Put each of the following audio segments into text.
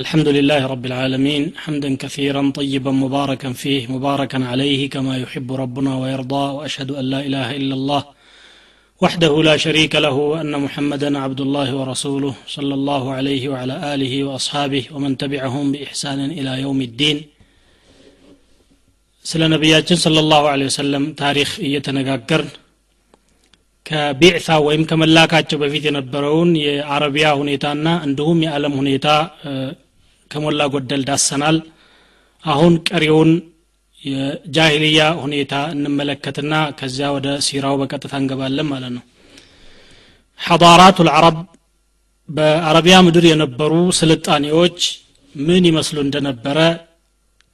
الحمد لله رب العالمين حمدا كثيرا طيبا مباركا فيه مباركا عليه كما يحب ربنا ويرضى واشهد ان لا اله الا الله وحده لا شريك له وان محمدا عبد الله ورسوله صلى الله عليه وعلى اله واصحابه ومن تبعهم باحسان الى يوم الدين ስለ ነቢያችን صلى الله عليه وسلم ታሪክ እየተነጋገርን ከቢዕታ ወይም ከመላካቸው በፊት የነበረውን የአረቢያ ሁኔታና እንዲሁም የዓለም ሁኔታ ከሞላ ጎደል ዳሰናል። አሁን ቀሪውን የጃሂልያ ሁኔታ እንመለከትና ከዚያ ወደ ሲራው በቀጥታ እንገባለን ማለት ነው። ሐضራቱ ልዓረብ በአረቢያ ምድር የነበሩ ስልጣኔዎች ምን ይመስሉ እንደነበረ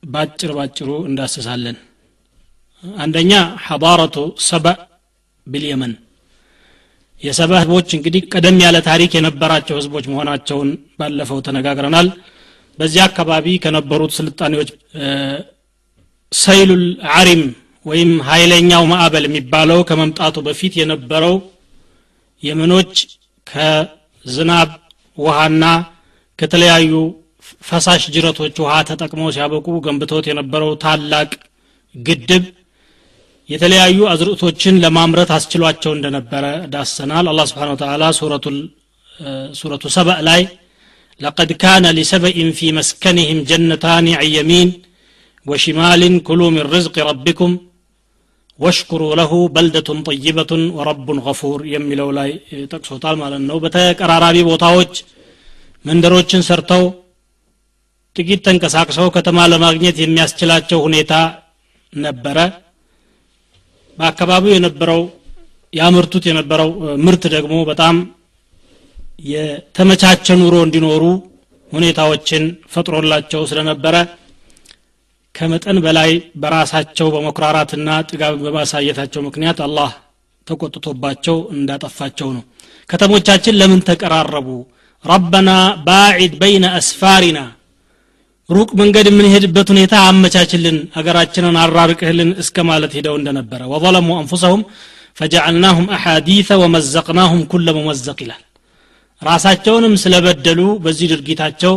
ባጭር ባጭሩ እንዳስሳለን። አንደኛ ሐضረቱ ሰበእ ቢልየመን። የሰባ ህዝቦች እንግዲህ ቀደም ያለ ታሪክ የነበራቸው ህዝቦች መሆናቸውን ባለፈው ተነጋግረናል በዚያ አካባቢ ከነበሩት ስልጣኔዎች ሰይሉል አሪም ወይም ኃይለኛው ማዕበል የሚባለው ከመምጣቱ በፊት የነበረው የመኖች ከዝናብ ውሃና ከተለያዩ ፈሳሽ ጅረቶች ውሃ ተጠቅመው ሲያበቁ ገንብቶት የነበረው ታላቅ ግድብ የተለያዩ አዝርዕቶችን ለማምረት አስችሏቸው እንደነበረ ዳሰናል። አላ ስብሓን ወተላ ሱረቱ ሰበእ ላይ لقد كان لسبإ في مسكنهم جنتان عن يمين وشمال كلوا من رزق ربكم واشكروا له بلدة طيبة ورب غفور يملو لاي تقصوتال ማለት ነው በተቀራራቢ ቦታዎች መንደሮችን ሰርተው ጥቂት ተንቀሳቅሰው ከተማ ለማግኘት የሚያስችላቸው ሁኔታ ነበረ በአካባቢው የነበረው ያምርቱት የነበረው ምርት ደግሞ በጣም የተመቻቸ ኑሮ እንዲኖሩ ሁኔታዎችን ፈጥሮላቸው ስለነበረ ከመጠን በላይ በራሳቸው በመኩራራትና ጥጋብ በማሳየታቸው ምክንያት አላህ ተቆጥቶባቸው እንዳጠፋቸው ነው። ከተሞቻችን ለምን ተቀራረቡ? ረበና ባዒድ በይነ አስፋሪና ሩቅ መንገድ የምንሄድበት ሁኔታ አመቻችልን አገራችንን አራርቅህልን እስከ ማለት ሄደው እንደነበረ። ወظለሙ አንፉሰሁም ፈጀዐልናሁም አሓዲث ወመዘቅናሁም ኩለ መመዘቅ ይላል ራሳቸውንም ስለበደሉ በዚህ ድርጊታቸው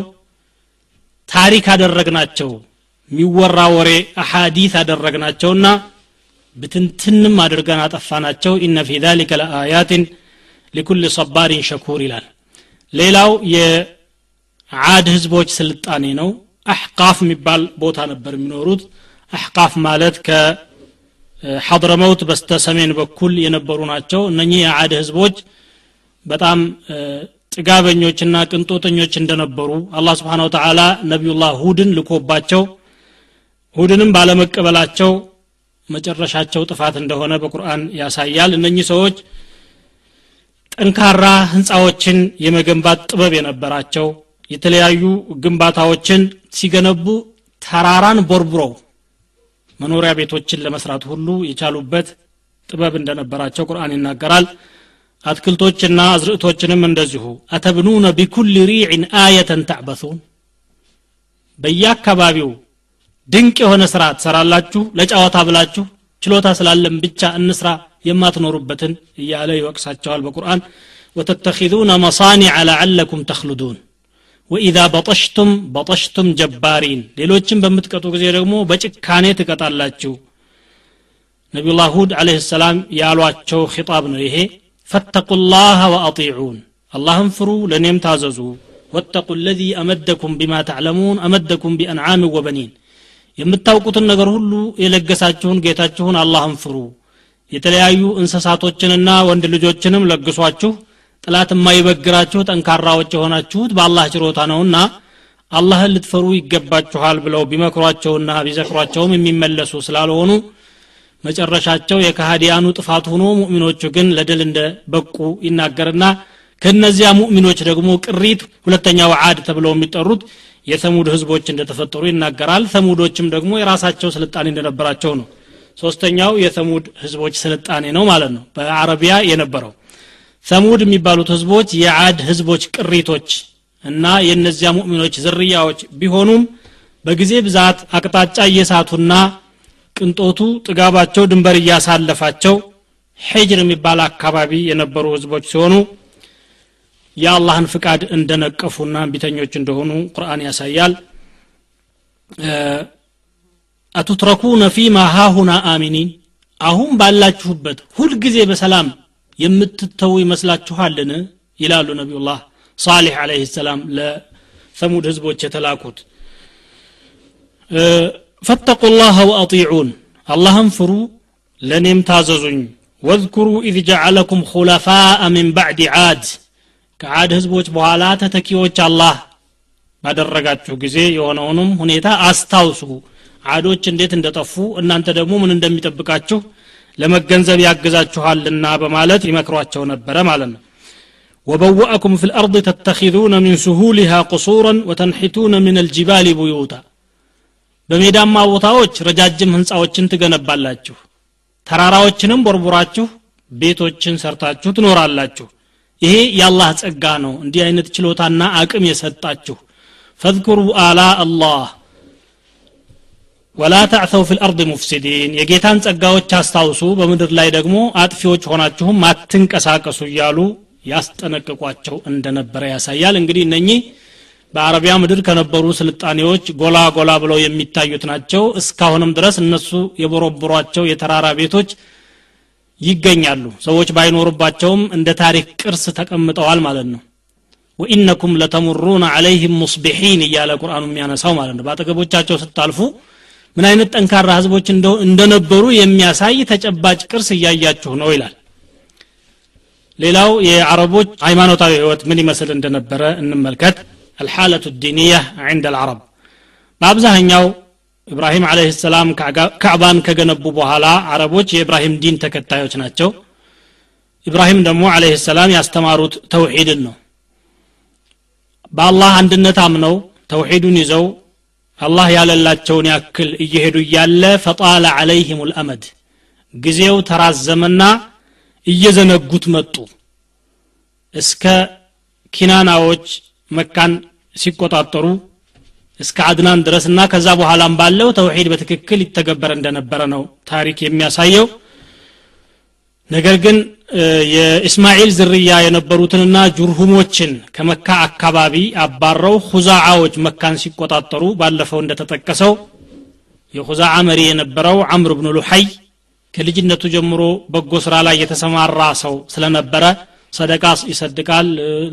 ታሪክ አደረግናቸው የሚወራ ወሬ አሐዲት አደረግናቸውና ብትንትንም አድርገን አጠፋናቸው። ኢነ ፊ ዛሊከ ለአያትን ሊኩል ሰባሪን ሸኩር ይላል። ሌላው የዓድ ህዝቦች ስልጣኔ ነው። አሕቃፍ የሚባል ቦታ ነበር የሚኖሩት። አሕቃፍ ማለት ከሐድረመውት በስተ ሰሜን በኩል የነበሩ ናቸው። እነኚህ የዓድ ህዝቦች በጣም ጥጋበኞችና ቅንጦተኞች እንደነበሩ አላህ ስብሓን ወተላ ነቢዩላህ ሁድን ልኮባቸው ሁድንም ባለመቀበላቸው መጨረሻቸው ጥፋት እንደሆነ በቁርአን ያሳያል። እነኚህ ሰዎች ጠንካራ ህንፃዎችን የመገንባት ጥበብ የነበራቸው የተለያዩ ግንባታዎችን ሲገነቡ ተራራን ቦርቡረው መኖሪያ ቤቶችን ለመስራት ሁሉ የቻሉበት ጥበብ እንደነበራቸው ቁርአን ይናገራል አትክልቶችና አዝርዕቶችንም እንደዚሁ። አተብኑነ ቢኩል ሪዕን አየተን ተዕበሱን። በየአካባቢው ድንቅ የሆነ ስራ ትሰራላችሁ። ለጨዋታ ብላችሁ ችሎታ ስላለም ብቻ እንስራ የማትኖሩበትን እያለ ይወቅሳቸዋል በቁርአን። ወተተኪዙነ መሳኒዐ ለዓለኩም ተክልዱን ወኢዛ በጠሽቱም በጠሽቱም ጀባሪን። ሌሎችን በምትቀጡ ጊዜ ደግሞ በጭካኔ ትቀጣላችሁ። ነቢዩላህ ሁድ አለህ ሰላም ያሏቸው ኺጣብ ነው ይሄ ፈተቁ ላህ ወአጢዑን። አላህን ፍሩ ለእኔም ታዘዙ። ወተቁ ለዚ አመደኩም ቢማ ተዕለሙን አመደኩም ቢአንዓም ወበኒን። የምታውቁትን ነገር ሁሉ የለገሳችሁን ጌታችሁን አላህን ፍሩ። የተለያዩ እንስሳቶችንና ወንድ ልጆችንም ለግሷችሁ ጥላት የማይበግራችሁ ጠንካራዎች የሆናችሁት በአላህ ችሮታ ነውና አላህን ልትፈሩ ይገባችኋል ብለው ቢመክሯቸውና ቢዘክሯቸውም የሚመለሱ ስላልሆኑ መጨረሻቸው የካሃዲያኑ ጥፋት ሆኖ ሙእሚኖቹ ግን ለድል እንደ በቁ ይናገርና ከነዚያ ሙእሚኖች ደግሞ ቅሪት ሁለተኛው ዓድ ተብለው የሚጠሩት የሰሙድ ህዝቦች እንደተፈጠሩ ይናገራል። ሰሙዶችም ደግሞ የራሳቸው ስልጣኔ እንደነበራቸው ነው። ሶስተኛው የሰሙድ ህዝቦች ስልጣኔ ነው ማለት ነው። በአረቢያ የነበረው ሰሙድ የሚባሉት ህዝቦች የዓድ ህዝቦች ቅሪቶች እና የእነዚያ ሙእሚኖች ዝርያዎች ቢሆኑም በጊዜ ብዛት አቅጣጫ እየሳቱና ቅንጦቱ ጥጋባቸው ድንበር እያሳለፋቸው ሄጅር የሚባል አካባቢ የነበሩ ህዝቦች ሲሆኑ የአላህን ፍቃድ እንደነቀፉና እምቢተኞች እንደሆኑ ቁርአን ያሳያል። አቱትረኩነ ፊማ ሃሁና አሚኒን አሁን ባላችሁበት ሁልጊዜ በሰላም የምትተዉ ይመስላችኋልን? ይላሉ ነቢዩላህ ሳሌሕ አለህ ሰላም ለሰሙድ ህዝቦች የተላኩት ፈተቁ ላህ ወአጢዑን አላህም ፍሩ ለእኔም ታዘዙኝ ወዝኩሩ ኢዝ ጀዓለኩም ሁለፋአ ምን ባዕድ ዓድ ከዓድ ህዝቦች በኋላ ተተኪዎች አላህ ባደረጋችሁ ጊዜ የሆነውንም ሁኔታ አስታውሱ አዶች እንዴት እንደጠፉ እናንተ ደግሞ ምን እንደሚጠብቃችሁ ለመገንዘብ ያግዛችኋልና በማለት ይመክሯቸው ነበረ ማለት ነው وبوأكم في الأرض تتخذون من سهولها قصورا وتنحتون من الجبال بيوتا በሜዳማ ቦታዎች ረጃጅም ህንፃዎችን ትገነባላችሁ። ተራራዎችንም ቦርቡራችሁ ቤቶችን ሰርታችሁ ትኖራላችሁ። ይሄ የአላህ ጸጋ ነው። እንዲህ አይነት ችሎታና አቅም የሰጣችሁ። ፈذكሩ አላ አላህ። ወላ ተዕተው ፊ ልአርድ ሙፍሲዲን። የጌታን ጸጋዎች አስታውሱ። በምድር ላይ ደግሞ አጥፊዎች ሆናችሁም አትንቀሳቀሱ እያሉ ያስጠነቅቋቸው እንደነበረ ያሳያል። እንግዲህ እነኚህ በአረቢያ ምድር ከነበሩ ስልጣኔዎች ጎላ ጎላ ብለው የሚታዩት ናቸው። እስካሁንም ድረስ እነሱ የቦረቦሯቸው የተራራ ቤቶች ይገኛሉ። ሰዎች ባይኖሩባቸውም እንደ ታሪክ ቅርስ ተቀምጠዋል ማለት ነው። ወኢነኩም ለተሙሩነ አለይህም ሙስቢሒን እያለ ቁርአኑ የሚያነሳው ማለት ነው። በአጠገቦቻቸው ስታልፉ ምን አይነት ጠንካራ ህዝቦች እንደነበሩ የሚያሳይ ተጨባጭ ቅርስ እያያችሁ ነው ይላል። ሌላው የአረቦች ሃይማኖታዊ ህይወት ምን ይመስል እንደነበረ እንመልከት الحالة الدينية عند العرب በአብዛኛው ኢብራሂም አለህ ሰላም ካዕባን ከገነቡ በኋላ አረቦች የኢብራሂም ዲን ተከታዮች ናቸው ኢብራሂም ደግሞ አለህ ሰላም ያስተማሩት ተውሒድን ነው በአላህ አንድነት አምነው ተውሒዱን ይዘው አላህ ያለላቸውን ያክል እየሄዱ እያለ ፈጣለ አለይህም ልአመድ ጊዜው ተራዘመና እየዘነጉት መጡ እስከ ኪናናዎች መካን ሲቆጣጠሩ እስከ አድናን ድረስና ከዛ በኋላም ባለው ተውሂድ በትክክል ይተገበር እንደነበረ ነው ታሪክ የሚያሳየው። ነገር ግን የእስማኤል ዝርያ የነበሩትንና ጁርሁሞችን ከመካ አካባቢ አባረው ሁዛዓዎች መካን ሲቆጣጠሩ ባለፈው እንደተጠቀሰው የሁዛዓ መሪ የነበረው አምር ብኑ ሉሐይ ከልጅነቱ ጀምሮ በጎ ስራ ላይ የተሰማራ ሰው ስለነበረ ሰደቃ ይሰድቃል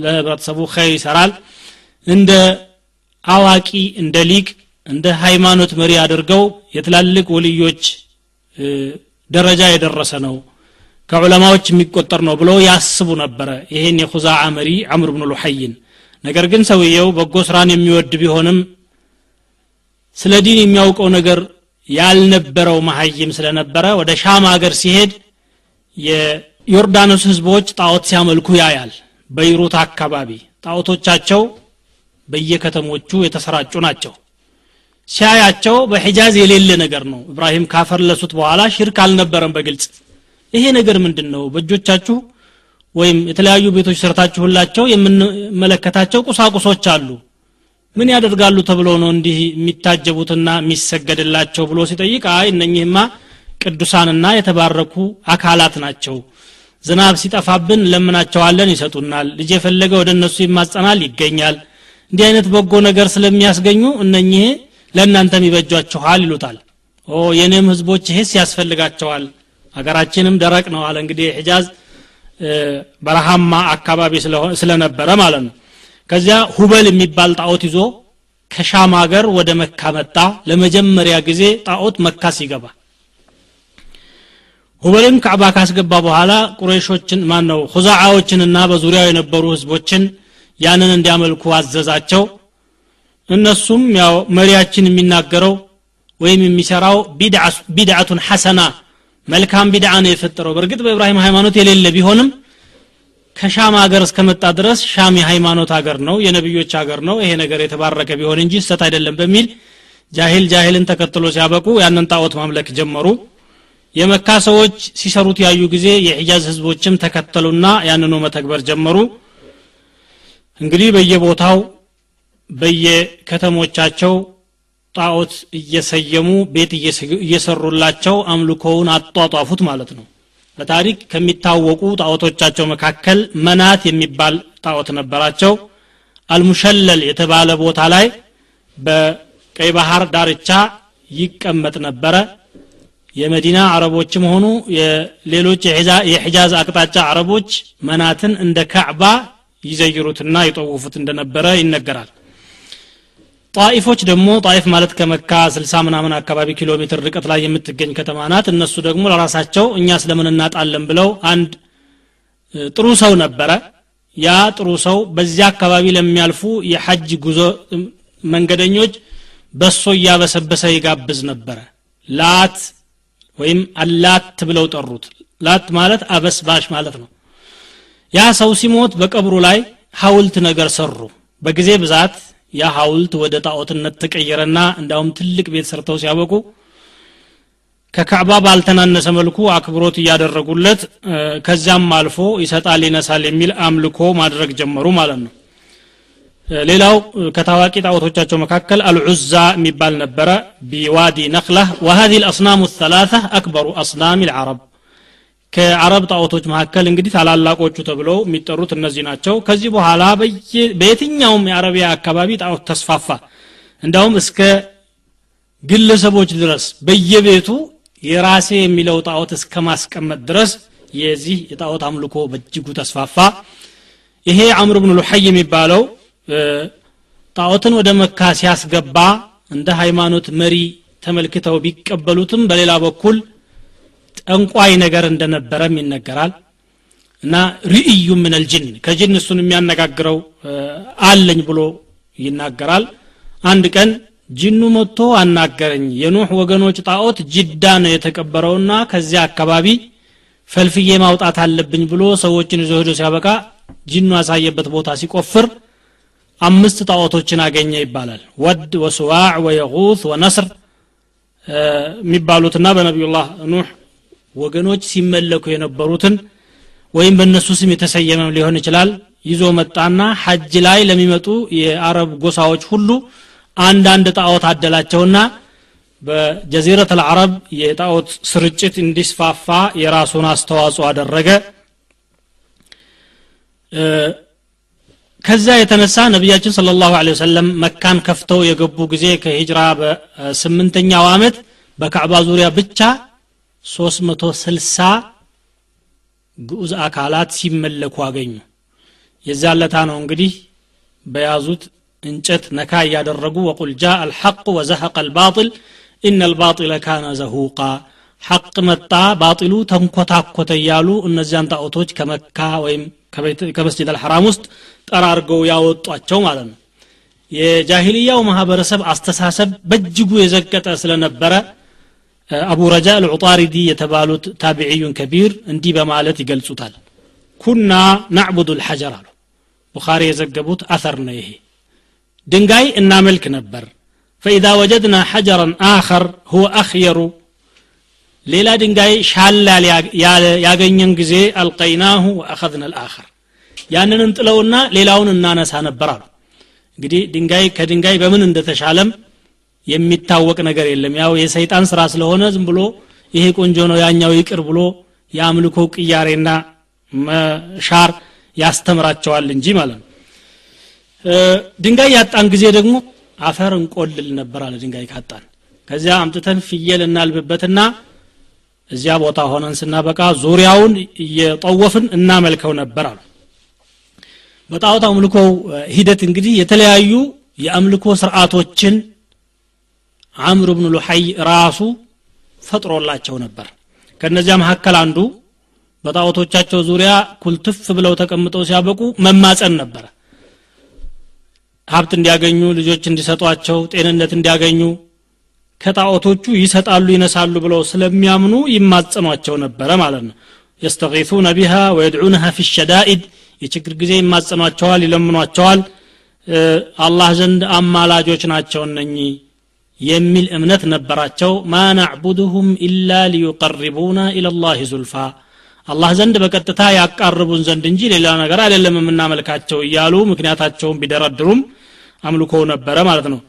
ለህብረተሰቡ ኸይር ይሰራል እንደ አዋቂ እንደ ሊቅ እንደ ሃይማኖት መሪ አድርገው የትላልቅ ወልዮች ደረጃ የደረሰ ነው ከዑለማዎች የሚቆጠር ነው ብለው ያስቡ ነበረ። ይሄን የኹዛዓ መሪ አምር ብኑ ሉሐይን። ነገር ግን ሰውየው በጎ ስራን የሚወድ ቢሆንም ስለ ዲን የሚያውቀው ነገር ያልነበረው መሀይም ስለነበረ ወደ ሻም ሀገር ሲሄድ የዮርዳኖስ ህዝቦች ጣዖት ሲያመልኩ ያያል። በይሩት አካባቢ ጣዖቶቻቸው በየከተሞቹ የተሰራጩ ናቸው። ሲያያቸው በሒጃዝ የሌለ ነገር ነው። ኢብራሂም ካፈርለሱት በኋላ ሽርክ አልነበረም በግልጽ። ይሄ ነገር ምንድን ነው በእጆቻችሁ ወይም የተለያዩ ቤቶች ሰርታችሁላቸው የምንመለከታቸው ቁሳቁሶች አሉ። ምን ያደርጋሉ ተብሎ ነው እንዲህ የሚታጀቡትና የሚሰገድላቸው ብሎ ሲጠይቅ አይ እነኚህማ ቅዱሳንና የተባረኩ አካላት ናቸው። ዝናብ ሲጠፋብን ለምናቸዋለን ይሰጡናል። ልጅ የፈለገ ወደ እነሱ ይማጸናል ይገኛል እንዲህ አይነት በጎ ነገር ስለሚያስገኙ እነኚህ ለእናንተም ይበጇችኋል ይሉታል። ኦ የኔም ህዝቦች ይሄስ ያስፈልጋቸዋል። ሀገራችንም ደረቅ ነው አለ እንግዲህ ሒጃዝ በረሃማ አካባቢ ስለነበረ ማለት ነው። ከዚያ ሁበል የሚባል ጣዖት ይዞ ከሻም ሀገር ወደ መካ መጣ። ለመጀመሪያ ጊዜ ጣዖት መካ ሲገባ ሁበልን ካዕባ ካስገባ በኋላ ቁረይሾችን ማን ነው ሁዛዓዎችንና በዙሪያው የነበሩ ህዝቦችን ያንን እንዲያመልኩ አዘዛቸው። እነሱም ያው መሪያችን የሚናገረው ወይም የሚሰራው ቢድዓቱን ሐሰና መልካም ቢድዓ ነው የፈጠረው። በእርግጥ በኢብራሂም ሃይማኖት የሌለ ቢሆንም ከሻም ሀገር እስከመጣ ድረስ ሻም የሃይማኖት ሀገር ነው የነቢዮች ሀገር ነው። ይሄ ነገር የተባረከ ቢሆን እንጂ ስተት አይደለም በሚል ጃሂል ጃሂልን ተከትሎ ሲያበቁ ያንን ጣዖት ማምለክ ጀመሩ። የመካ ሰዎች ሲሰሩት ያዩ ጊዜ የሒጃዝ ህዝቦችም ተከተሉና ያንኑ መተግበር ጀመሩ እንግዲህ በየቦታው በየከተሞቻቸው ጣዖት እየሰየሙ ቤት እየሰሩላቸው አምልኮውን አጧጧፉት ማለት ነው። በታሪክ ከሚታወቁ ጣዖቶቻቸው መካከል መናት የሚባል ጣዖት ነበራቸው። አልሙሸለል የተባለ ቦታ ላይ በቀይ ባህር ዳርቻ ይቀመጥ ነበረ። የመዲና አረቦችም ሆኑ የሌሎች የሒጃዝ አቅጣጫ አረቦች መናትን እንደ ካዕባ ይዘይሩትና ይጠውፉት እንደነበረ ይነገራል። ጣኢፎች ደግሞ ጣኢፍ ማለት ከመካ 60 ምናምን አካባቢ ኪሎ ሜትር ርቀት ላይ የምትገኝ ከተማ ናት። እነሱ ደግሞ ለራሳቸው እኛ ስለምን እናጣለን ብለው አንድ ጥሩ ሰው ነበረ። ያ ጥሩ ሰው በዚያ አካባቢ ለሚያልፉ የሐጅ ጉዞ መንገደኞች በሶ እያበሰበሰ ይጋብዝ ነበረ። ላት ወይም አላት ብለው ጠሩት። ላት ማለት አበስባሽ ማለት ነው ያ ሰው ሲሞት በቀብሩ ላይ ሐውልት ነገር ሰሩ በጊዜ ብዛት ያ ሐውልት ወደ ጣዖትነት ተቀየረና እንዳውም ትልቅ ቤት ሰርተው ሲያበቁ ከካዕባ ባልተናነሰ መልኩ አክብሮት እያደረጉለት ከዚያም አልፎ ይሰጣል ይነሳል የሚል አምልኮ ማድረግ ጀመሩ ማለት ነው ሌላው ከታዋቂ ጣዖቶቻቸው መካከል አልዑዛ የሚባል ነበረ ቢዋዲ ነክላህ وهذه الأصنام الثلاثة أكبر أصنام العرب ከአረብ ጣዖቶች መካከል እንግዲህ ታላላቆቹ ተብለው የሚጠሩት እነዚህ ናቸው። ከዚህ በኋላ በየትኛውም የአረቢያ አካባቢ ጣዖት ተስፋፋ። እንዳውም እስከ ግለሰቦች ድረስ በየቤቱ የራሴ የሚለው ጣዖት እስከ ማስቀመጥ ድረስ የዚህ የጣዖት አምልኮ በእጅጉ ተስፋፋ። ይሄ አምር ብን ሉሐይ የሚባለው ጣዖትን ወደ መካ ሲያስገባ እንደ ሃይማኖት መሪ ተመልክተው ቢቀበሉትም በሌላ በኩል ጠንቋይ ነገር እንደነበረም ይነገራል። እና ርእዩ ምን አልጅን ከጅን እሱን የሚያነጋግረው አለኝ ብሎ ይናገራል። አንድ ቀን ጅኑ መጥቶ አናገረኝ የኑህ ወገኖች ጣዖት ጅዳ ነው የተቀበረውና ከዚያ አካባቢ ፈልፍዬ ማውጣት አለብኝ ብሎ ሰዎችን ይዞ ሄዶ ሲያበቃ ጅኑ ያሳየበት ቦታ ሲቆፍር አምስት ጣዖቶችን አገኘ ይባላል። ወድ ወስዋዕ ወየጉት ወነስር የሚባሉትና በነቢዩላህ ኑህ ወገኖች ሲመለኩ የነበሩትን ወይም በእነሱ ስም የተሰየመ ሊሆን ይችላል ይዞ መጣና ሐጅ ላይ ለሚመጡ የአረብ ጎሳዎች ሁሉ አንዳንድ ጣዖት አደላቸውና በጀዚረት አልዓረብ የጣዖት ስርጭት እንዲስፋፋ የራሱን አስተዋጽኦ አደረገ። ከዛ የተነሳ ነቢያችን ስለ ላሁ ወሰለም መካን ከፍተው የገቡ ጊዜ ከሂጅራ በስምንተኛው ዓመት በካዕባ ዙሪያ ብቻ 360 ግዑዝ አካላት ሲመለኩ አገኙ። የዛለታ ነው እንግዲህ በያዙት እንጨት ነካ እያደረጉ ወቁል ጃ አልሐቅ ወዘሐቀ አልባጢል ኢነ አልባጢለ ካነ ዘሁቃ። ሐቅ መጣ ባጢሉ ተንኮታኮተ እያሉ እነዚያን ጣዖቶች ከመካ ወይም ከመስጅድ አልሐራም ውስጥ ጠራርገው ያወጧቸው ማለት ነው። የጃሂልያው ማህበረሰብ አስተሳሰብ በእጅጉ የዘቀጠ ስለነበረ አቡ ረጃ አልዑጣሪዲ የተባሉት ታቢዕዩን ከቢር እንዲህ በማለት ይገልጹታል። ኩና ናዕቡዱ ልሐጀር አሉ። ቡኻሪ የዘገቡት አተር ነው ይሄ። ድንጋይ እናመልክ ነበር። ፈኢዛ ወጀድና ሐጀረን አኸር ሁወ አኽየሩ ሌላ ድንጋይ ሻላ ያገኘን ጊዜ አልቀይናሁ ወአኸዝነ ልአኸር ያንን እንጥለውና ሌላውን እናነሳ ነበር አሉ። እንግዲህ ድንጋይ ከድንጋይ በምን እንደተሻለም የሚታወቅ ነገር የለም። ያው የሰይጣን ስራ ስለሆነ ዝም ብሎ ይሄ ቆንጆ ነው ያኛው ይቅር ብሎ የአምልኮ ቅያሬና መሻር ያስተምራቸዋል እንጂ ማለት ነው። ድንጋይ ያጣን ጊዜ ደግሞ አፈር እንቆልል ነበር አለ ድንጋይ ካጣን። ከዚያ አምጥተን ፍየል እናልብበትና እዚያ ቦታ ሆነን ስናበቃ ዙሪያውን እየጠወፍን እናመልከው ነበር አሉ። በጣዖት አምልኮው ሂደት እንግዲህ የተለያዩ የአምልኮ ስርዓቶችን አምር ብኑ ሉሐይ ራሱ ፈጥሮላቸው ነበር። ከነዚያ መካከል አንዱ በጣዖቶቻቸው ዙሪያ ኩልትፍ ብለው ተቀምጠው ሲያበቁ መማፀን ነበረ ሀብት እንዲያገኙ ልጆች እንዲሰጧቸው ጤንነት እንዲያገኙ ከጣዖቶቹ ይሰጣሉ ይነሳሉ ብለው ስለሚያምኑ ይማጸኗቸው ነበረ ማለት ነው። የስተፊፉነ ቢሃ ወየድዑነሃ ፊ ሸዳኢድ የችግር ጊዜ ይማጸኗቸዋል ይለምኗቸዋል። አላህ ዘንድ አማላጆች ናቸው እነኚህ የሚል እምነት ነበራቸው። ማ ናዕቡድሁም ኢላ ሊዩቀርቡና ኢለላህ ዙልፋ አላህ ዘንድ በቀጥታ ያቃርቡን ዘንድ እንጂ ሌላ ነገር አይደለም የምናመልካቸው እያሉ ምክንያታቸውን ቢደረድሩም አምልኮው ነበረ ማለት ነው።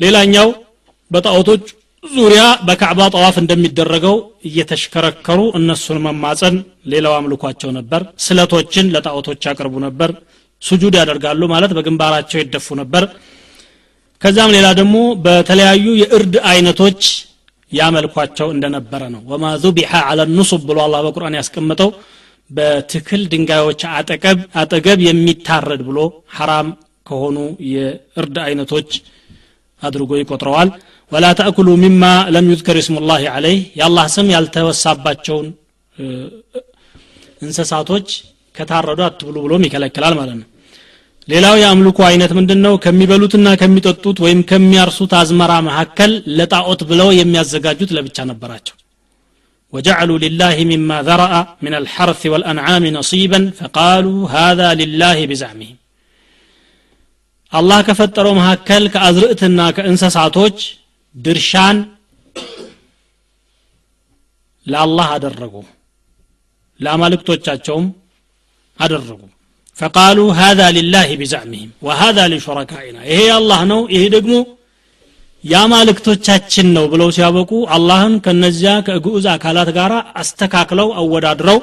ሌላኛው በጣዖቶች ዙሪያ በካዕባ ጠዋፍ እንደሚደረገው እየተሽከረከሩ እነሱን መማፀን ሌላው አምልኳቸው ነበር። ስለቶችን ለጣዖቶች ያቀርቡ ነበር። ሱጁድ ያደርጋሉ ማለት በግንባራቸው ይደፉ ነበር ከዛም ሌላ ደግሞ በተለያዩ የእርድ አይነቶች ያመልኳቸው እንደነበረ ነው። ወማ ዙቢሐ አለ ኑሱብ ብሎ አላ በቁርአን ያስቀመጠው በትክል ድንጋዮች አጠገብ የሚታረድ ብሎ ሐራም ከሆኑ የእርድ አይነቶች አድርጎ ይቆጥረዋል። ወላ ተእኩሉ ሚማ ለም ዩዝከር ስሙላህ አለይህ የአላህ ስም ያልተወሳባቸውን እንስሳቶች ከታረዱ አትብሉ ብሎም ይከለክላል ማለት ነው ሌላው የአምልኮ አይነት ምንድን ነው ከሚበሉትና ከሚጠጡት ወይም ከሚያርሱት አዝመራ መካከል ለጣዖት ብለው የሚያዘጋጁት ለብቻ ነበራቸው وجعلوا لله مما ذرأ من الحرث والأنعام نصيبا فقالوا هذا لله بزعمهم الله كفتروا مهكل كأزرئتنا كإنسساتوج درشان ለአላህ አደረጉ ለአማልክቶቻቸውም አደረጉ ፈቃሉ ሀዛ ሊላህ ቢዛዕምህም ወሀዛ ሊሹረካኢና ይሄ አላህ ነው ይሄ ደግሞ የአማልክቶቻችን ነው ብለው ሲያበቁ አላህን ከነዚያ ከግዑዝ አካላት ጋር አስተካክለው አወዳድረው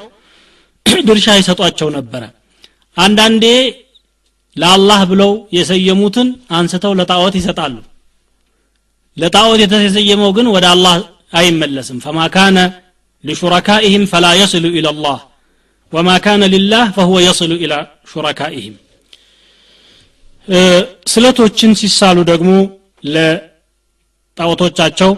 ድርሻ ይሰጧቸው ነበረ። አንዳንዴ ለአላህ ብለው የሰየሙትን አንስተው ለጣዖት ይሰጣሉ። ለጣዖት የተሰየመው ግን ወደ አላህ አይመለስም። ፈማ ካነ لشركائهم ፈላ የስሉ إلى الله ወማ ካነ ሊላህ ፈሁወ የስሉ ኢላ ሹረካኢህም። ስለቶችን ሲሳሉ ደግሞ ለጣዖቶቻቸው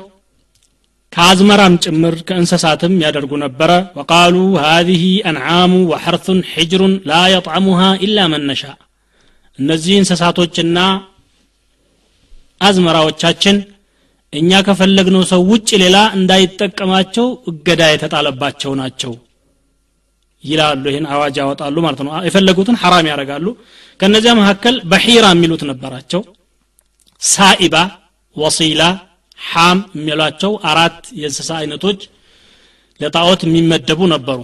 ከአዝመራም ጭምር ከእንስሳትም ያደርጉ ነበረ። ወቃሉ ሃዚህ አንዓሙ ወሐርቱን ሕጅሩን ላ የጥዕሙሃ ኢላ መነሻ እነዚህ እንስሳቶችና አዝመራዎቻችን እኛ ከፈለግነው ሰው ውጭ ሌላ እንዳይጠቀማቸው እገዳ የተጣለባቸው ናቸው ይላሉ ይህን አዋጅ ያወጣሉ ማለት ነው። የፈለጉትን ሐራም ያደርጋሉ። ከነዚያ መካከል በሒራ የሚሉት ነበራቸው። ሳኢባ ወሲላ ሓም የሚሏቸው አራት የእንስሳ አይነቶች ለጣዖት የሚመደቡ ነበሩ።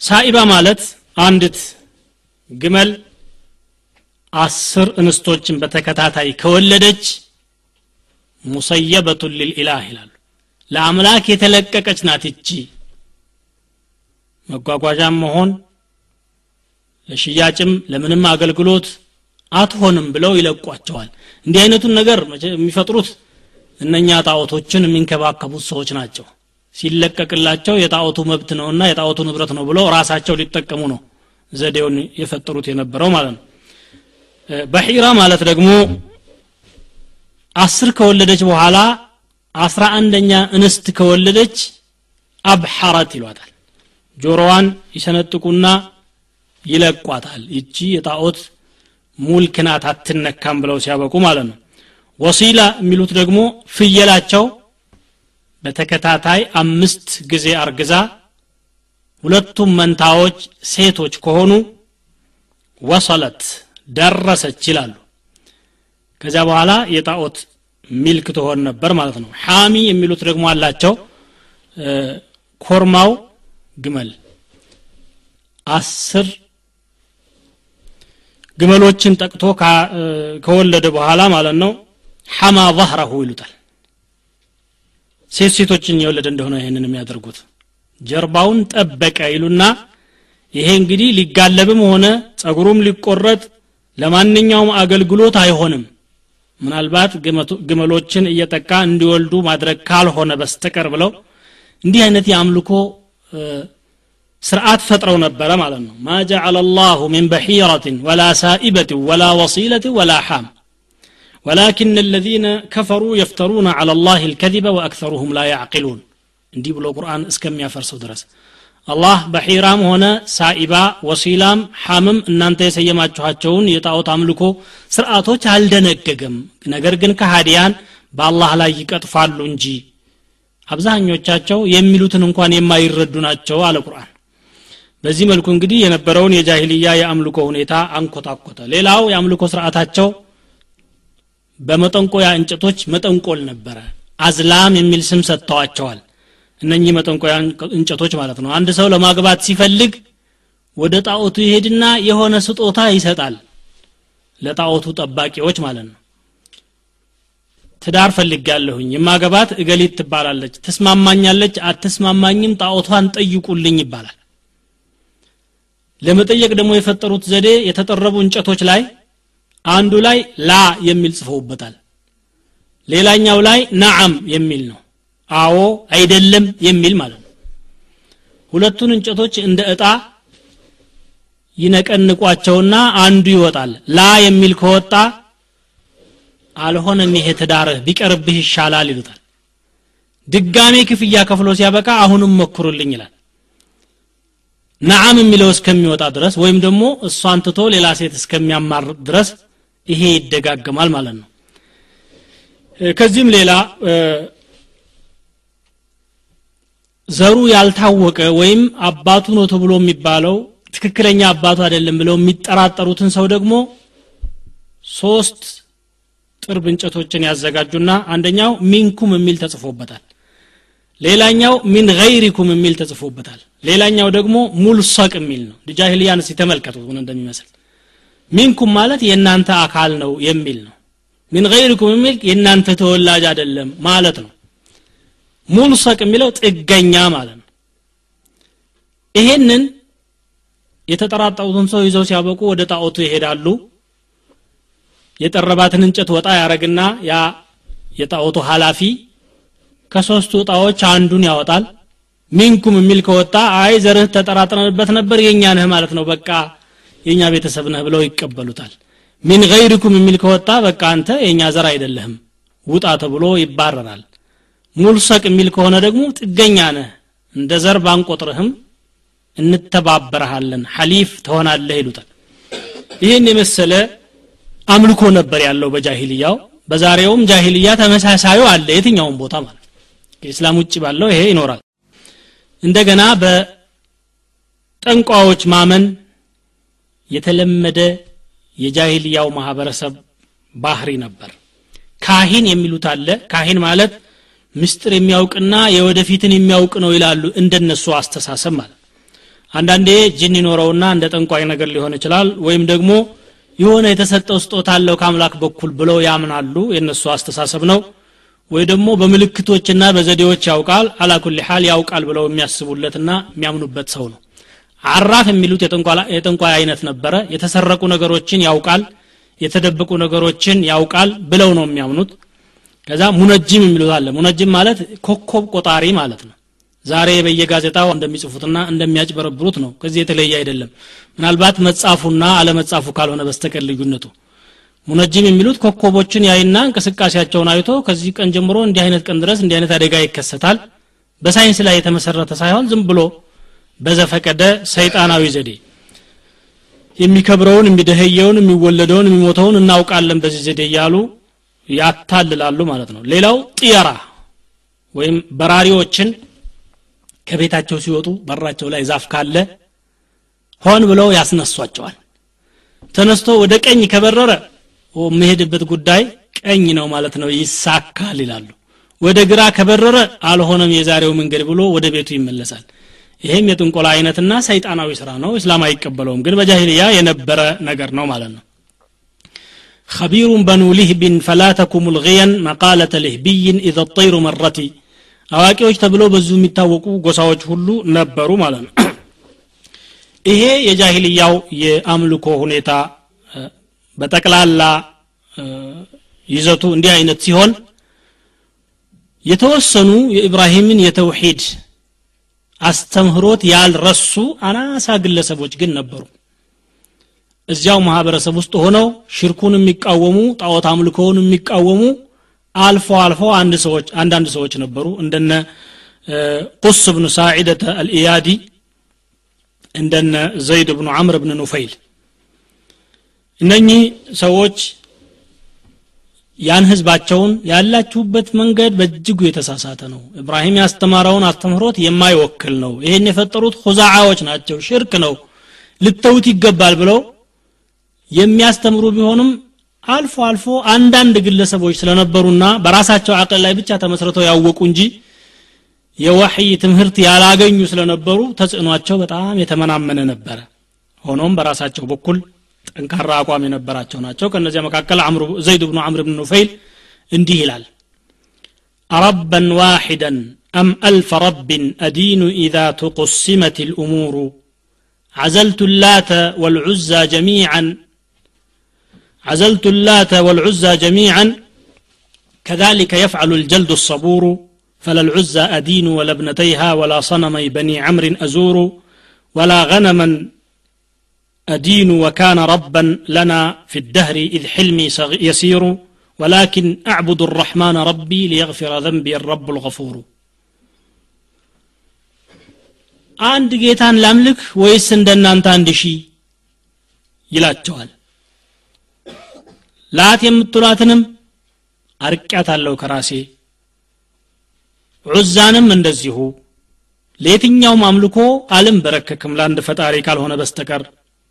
ሳኢባ ማለት አንዲት ግመል አስር እንስቶችን በተከታታይ ከወለደች ሙሰየበቱን ሊልኢላህ ይላሉ። ለአምላክ የተለቀቀች ናት እቺ መጓጓዣም መሆን ለሽያጭም ለምንም አገልግሎት አትሆንም ብለው ይለቋቸዋል። እንዲህ አይነቱን ነገር የሚፈጥሩት እነኛ ጣዖቶችን የሚንከባከቡት ሰዎች ናቸው። ሲለቀቅላቸው የጣዖቱ መብት ነውና የጣዖቱ ንብረት ነው ብለው ራሳቸው ሊጠቀሙ ነው ዘዴውን የፈጠሩት የነበረው ማለት ነው። በሒራ ማለት ደግሞ አስር ከወለደች በኋላ አስራ አንደኛ እንስት ከወለደች አብሐረት ይሏታል ጆሮዋን ይሰነጥቁና ይለቋታል። ይቺ የጣዖት ሙልክ ናት አትነካም ብለው ሲያበቁ ማለት ነው። ወሲላ የሚሉት ደግሞ ፍየላቸው በተከታታይ አምስት ጊዜ አርግዛ ሁለቱም መንታዎች ሴቶች ከሆኑ ወሰለት ደረሰች ይላሉ። ከዚያ በኋላ የጣዖት ሚልክ ትሆን ነበር ማለት ነው። ሐሚ የሚሉት ደግሞ አላቸው። ኮርማው ግመል አስር ግመሎችን ጠቅቶ ከወለደ በኋላ ማለት ነው ሐማ ظهره ይሉታል ሴት ሴቶችን የወለደ እንደሆነ ይህንን የሚያደርጉት ጀርባውን ጠበቀ ይሉና ይሄ እንግዲህ ሊጋለብም ሆነ ጸጉሩም ሊቆረጥ ለማንኛውም አገልግሎት አይሆንም ምናልባት ግመሎችን እየጠቃ እንዲወልዱ ማድረግ ካልሆነ በስተቀር ብለው እንዲህ አይነት የአምልኮ ስርዓት ፈጥረው ነበረ ማለት ነው ማ ጀዓለ ላሁ ምን በሒረትን ወላ ሳኢበትን ወላ ወሲለት ወላ ሓም ولكن الذين كفروا يفترون على الله الكذب وأكثرهم لا يعقلون እንዲህ ብሎ ቁርአን እስከሚያፈርሰው ድረስ አላህ በሒራም ሆነ ሳኢባ ወሲላም ሐምም እናንተ የሰየማችኋቸውን የጣዖት አምልኮ ስርዓቶች አልደነገገም ነገር ግን ከሃዲያን በአላህ ላይ ይቀጥፋሉ እንጂ አብዛኞቻቸው የሚሉትን እንኳን የማይረዱ ናቸው አለ ቁርአን። በዚህ መልኩ እንግዲህ የነበረውን የጃሂልያ የአምልኮ ሁኔታ አንኮታኮተ። ሌላው የአምልኮ ስርዓታቸው በመጠንቆያ እንጨቶች መጠንቆል ነበረ። አዝላም የሚል ስም ሰጥተዋቸዋል። እነኚህ መጠንቆያ እንጨቶች ማለት ነው። አንድ ሰው ለማግባት ሲፈልግ ወደ ጣዖቱ ይሄድና የሆነ ስጦታ ይሰጣል። ለጣዖቱ ጠባቂዎች ማለት ነው ትዳር ፈልጋለሁኝ የማገባት እገሊት ትባላለች። ትስማማኛለች አትስማማኝም ጣዖቷን ጠይቁልኝ ይባላል። ለመጠየቅ ደግሞ የፈጠሩት ዘዴ የተጠረቡ እንጨቶች ላይ አንዱ ላይ ላ የሚል ጽፈውበታል። ሌላኛው ላይ ናዓም የሚል ነው። አዎ አይደለም የሚል ማለት ነው። ሁለቱን እንጨቶች እንደ እጣ ይነቀንቋቸውና አንዱ ይወጣል። ላ የሚል ከወጣ አልሆነም ይሄ ትዳርህ ቢቀርብህ ይሻላል ይሉታል። ድጋሜ ክፍያ ከፍሎ ሲያበቃ አሁንም ሞክሩልኝ ይላል። ነዓም የሚለው እስከሚወጣ ድረስ ወይም ደግሞ እሷን ትቶ ሌላ ሴት እስከሚያማር ድረስ ይሄ ይደጋገማል ማለት ነው። ከዚህም ሌላ ዘሩ ያልታወቀ ወይም አባቱ ነው ተብሎ የሚባለው ትክክለኛ አባቱ አይደለም ብለው የሚጠራጠሩትን ሰው ደግሞ ሶስት ጥርብ እንጨቶችን ያዘጋጁና አንደኛው ሚንኩም የሚል ተጽፎበታል። ሌላኛው ሚን ገይሪኩም የሚል ተጽፎበታል። ሌላኛው ደግሞ ሙልሰቅ የሚል ነው። ጃሂልያን ሲተመልከቱ ምን እንደሚመስል። ሚንኩም ማለት የእናንተ አካል ነው የሚል ነው። ሚን ገይሪኩም የሚል የእናንተ ተወላጅ አይደለም ማለት ነው። ሙልሰቅ የሚለው ጥገኛ ማለት ነው። ይሄንን የተጠራጠሩትን ሰው ይዘው ሲያበቁ ወደ ጣዖቱ ይሄዳሉ የጠረባትን እንጨት ወጣ ያረግና ያ የጣዖቱ ኃላፊ ከሶስቱ እጣዎች አንዱን ያወጣል። ሚንኩም የሚል ከወጣ አይ ዘርህ ተጠራጥረንበት ነበር የኛ ነህ ማለት ነው። በቃ የኛ ቤተሰብ ነህ ብለው ይቀበሉታል። ሚን ገይሪኩም የሚል ከወጣ በቃ አንተ የኛ ዘር አይደለህም ውጣ ተብሎ ይባረራል። ሙልሰቅ የሚል ከሆነ ደግሞ ጥገኛ ነህ እንደ ዘር ባንቆጥርህም እንተባበረሃለን ሐሊፍ ትሆናለህ ይሉታል። ይህን የመሰለ አምልኮ ነበር ያለው በጃሂልያው። በዛሬውም ጃሂልያ ተመሳሳዩ አለ የትኛውም ቦታ ማለት ከኢስላም ውጭ ባለው ይሄ ይኖራል። እንደገና በጠንቋዎች ማመን የተለመደ የጃሂልያው ማህበረሰብ ባህሪ ነበር። ካሂን የሚሉት አለ። ካሂን ማለት ምስጢር የሚያውቅና የወደፊትን የሚያውቅ ነው ይላሉ እንደነሱ አስተሳሰብ ማለት አንዳንዴ ጅን ይኖረውና እንደ ጠንቋይ ነገር ሊሆን ይችላል ወይም ደግሞ የሆነ የተሰጠው ስጦታ አለው ከአምላክ በኩል ብለው ያምናሉ። የእነሱ አስተሳሰብ ነው። ወይ ደግሞ በምልክቶችና በዘዴዎች ያውቃል አላኩል ሐል ያውቃል ብለው የሚያስቡለትና የሚያምኑበት ሰው ነው። አራፍ የሚሉት የጠንቋይ አይነት ነበረ። የተሰረቁ ነገሮችን ያውቃል የተደበቁ ነገሮችን ያውቃል ብለው ነው የሚያምኑት። ከዛ ሙነጅም የሚሉት አለ። ሙነጅም ማለት ኮኮብ ቆጣሪ ማለት ነው ዛሬ በየጋዜጣው እንደሚጽፉትና እንደሚያጭበረብሩት ነው። ከዚህ የተለየ አይደለም። ምናልባት መጻፉና አለመጻፉ ካልሆነ በስተቀር ልዩነቱ። ሙነጅም የሚሉት ኮኮቦችን ያይና እንቅስቃሴያቸውን አይቶ ከዚህ ቀን ጀምሮ እንዲህ አይነት ቀን ድረስ እንዲህ አይነት አደጋ ይከሰታል። በሳይንስ ላይ የተመሰረተ ሳይሆን ዝም ብሎ በዘፈቀደ ሰይጣናዊ ዘዴ የሚከብረውን የሚደህየውን የሚወለደውን የሚሞተውን እናውቃለን በዚህ ዘዴ እያሉ ያታልላሉ ማለት ነው። ሌላው ጥየራ ወይም በራሪዎችን ከቤታቸው ሲወጡ በራቸው ላይ ዛፍ ካለ ሆን ብለው ያስነሷቸዋል ተነስቶ ወደ ቀኝ ከበረረ የሚሄድበት ጉዳይ ቀኝ ነው ማለት ነው ይሳካል ይላሉ ወደ ግራ ከበረረ አልሆነም የዛሬው መንገድ ብሎ ወደ ቤቱ ይመለሳል ይሄም የጥንቆላ አይነትና ሰይጣናዊ ስራ ነው እስላም አይቀበለውም ግን በጃሂልያ የነበረ ነገር ነው ማለት ነው خبير بنو لهب فلا تكم الغيا مقالة لهبي إذا الطير مرتي አዋቂዎች ተብሎ በዙ የሚታወቁ ጎሳዎች ሁሉ ነበሩ ማለት ነው። ይሄ የጃሂልያው የአምልኮ ሁኔታ በጠቅላላ ይዘቱ እንዲህ አይነት ሲሆን የተወሰኑ የኢብራሂምን የተውሂድ አስተምህሮት ያልረሱ አናሳ ግለሰቦች ግን ነበሩ። እዚያው ማህበረሰብ ውስጥ ሆነው ሽርኩን የሚቃወሙ ጣዖት አምልኮውን የሚቃወሙ አልፎ አልፎ አንዳንድ ሰዎች ነበሩ። እንደነ ቁስ ብኑ ሳዒደተ አልኢያዲ እንደነ ዘይድ ብኑ አምር ብን ኑፈይል። እነኚህ ሰዎች ያን ህዝባቸውን ያላችሁበት መንገድ በእጅጉ የተሳሳተ ነው። ኢብራሂም ያስተማረውን አስተምህሮት የማይወክል ነው። ይህን የፈጠሩት ሁዛዓዎች ናቸው ሽርክ ነው ልተውት ይገባል ብለው የሚያስተምሩ ቢሆንም አልፎ አልፎ አንዳንድ ግለሰቦች ስለነበሩና በራሳቸው አቅል ላይ ብቻ ተመስርተው ያወቁ እንጂ የወሕይ ትምህርት ያላገኙ ስለነበሩ ተጽዕኗቸው በጣም የተመናመነ ነበረ ሆኖም በራሳቸው በኩል ጠንካራ አቋም የነበራቸው ናቸው ከነዚያ መካከል ዘይድ ብኑ አምር ብን ኑፈይል እንዲህ ይላል ربا واحدا أم ألف رب أدين إذا تقسمت الأمور عزلت اللات والعزى جميعا عزلت اللات والعزى جميعا كذلك يفعل الجلد الصبور فلا العزى أدين ولا ابنتيها ولا صنمي بني عمرو أزور ولا غنما أدين وكان ربا لنا في الدهر إذ حلمي يسير ولكن أعبد الرحمن ربي ليغفر ذنبي الرب الغفور አንድ ጌታን ላምልክ ወይስ እንደናንተ አንድ ሺህ ይላቸዋል ላት የምትሏትንም አርቅያት አለው ከራሴ። ዑዛንም እንደዚሁ። ለየትኛውም አምልኮ አልንበረከክም ለአንድ ፈጣሪ ካልሆነ በስተቀር።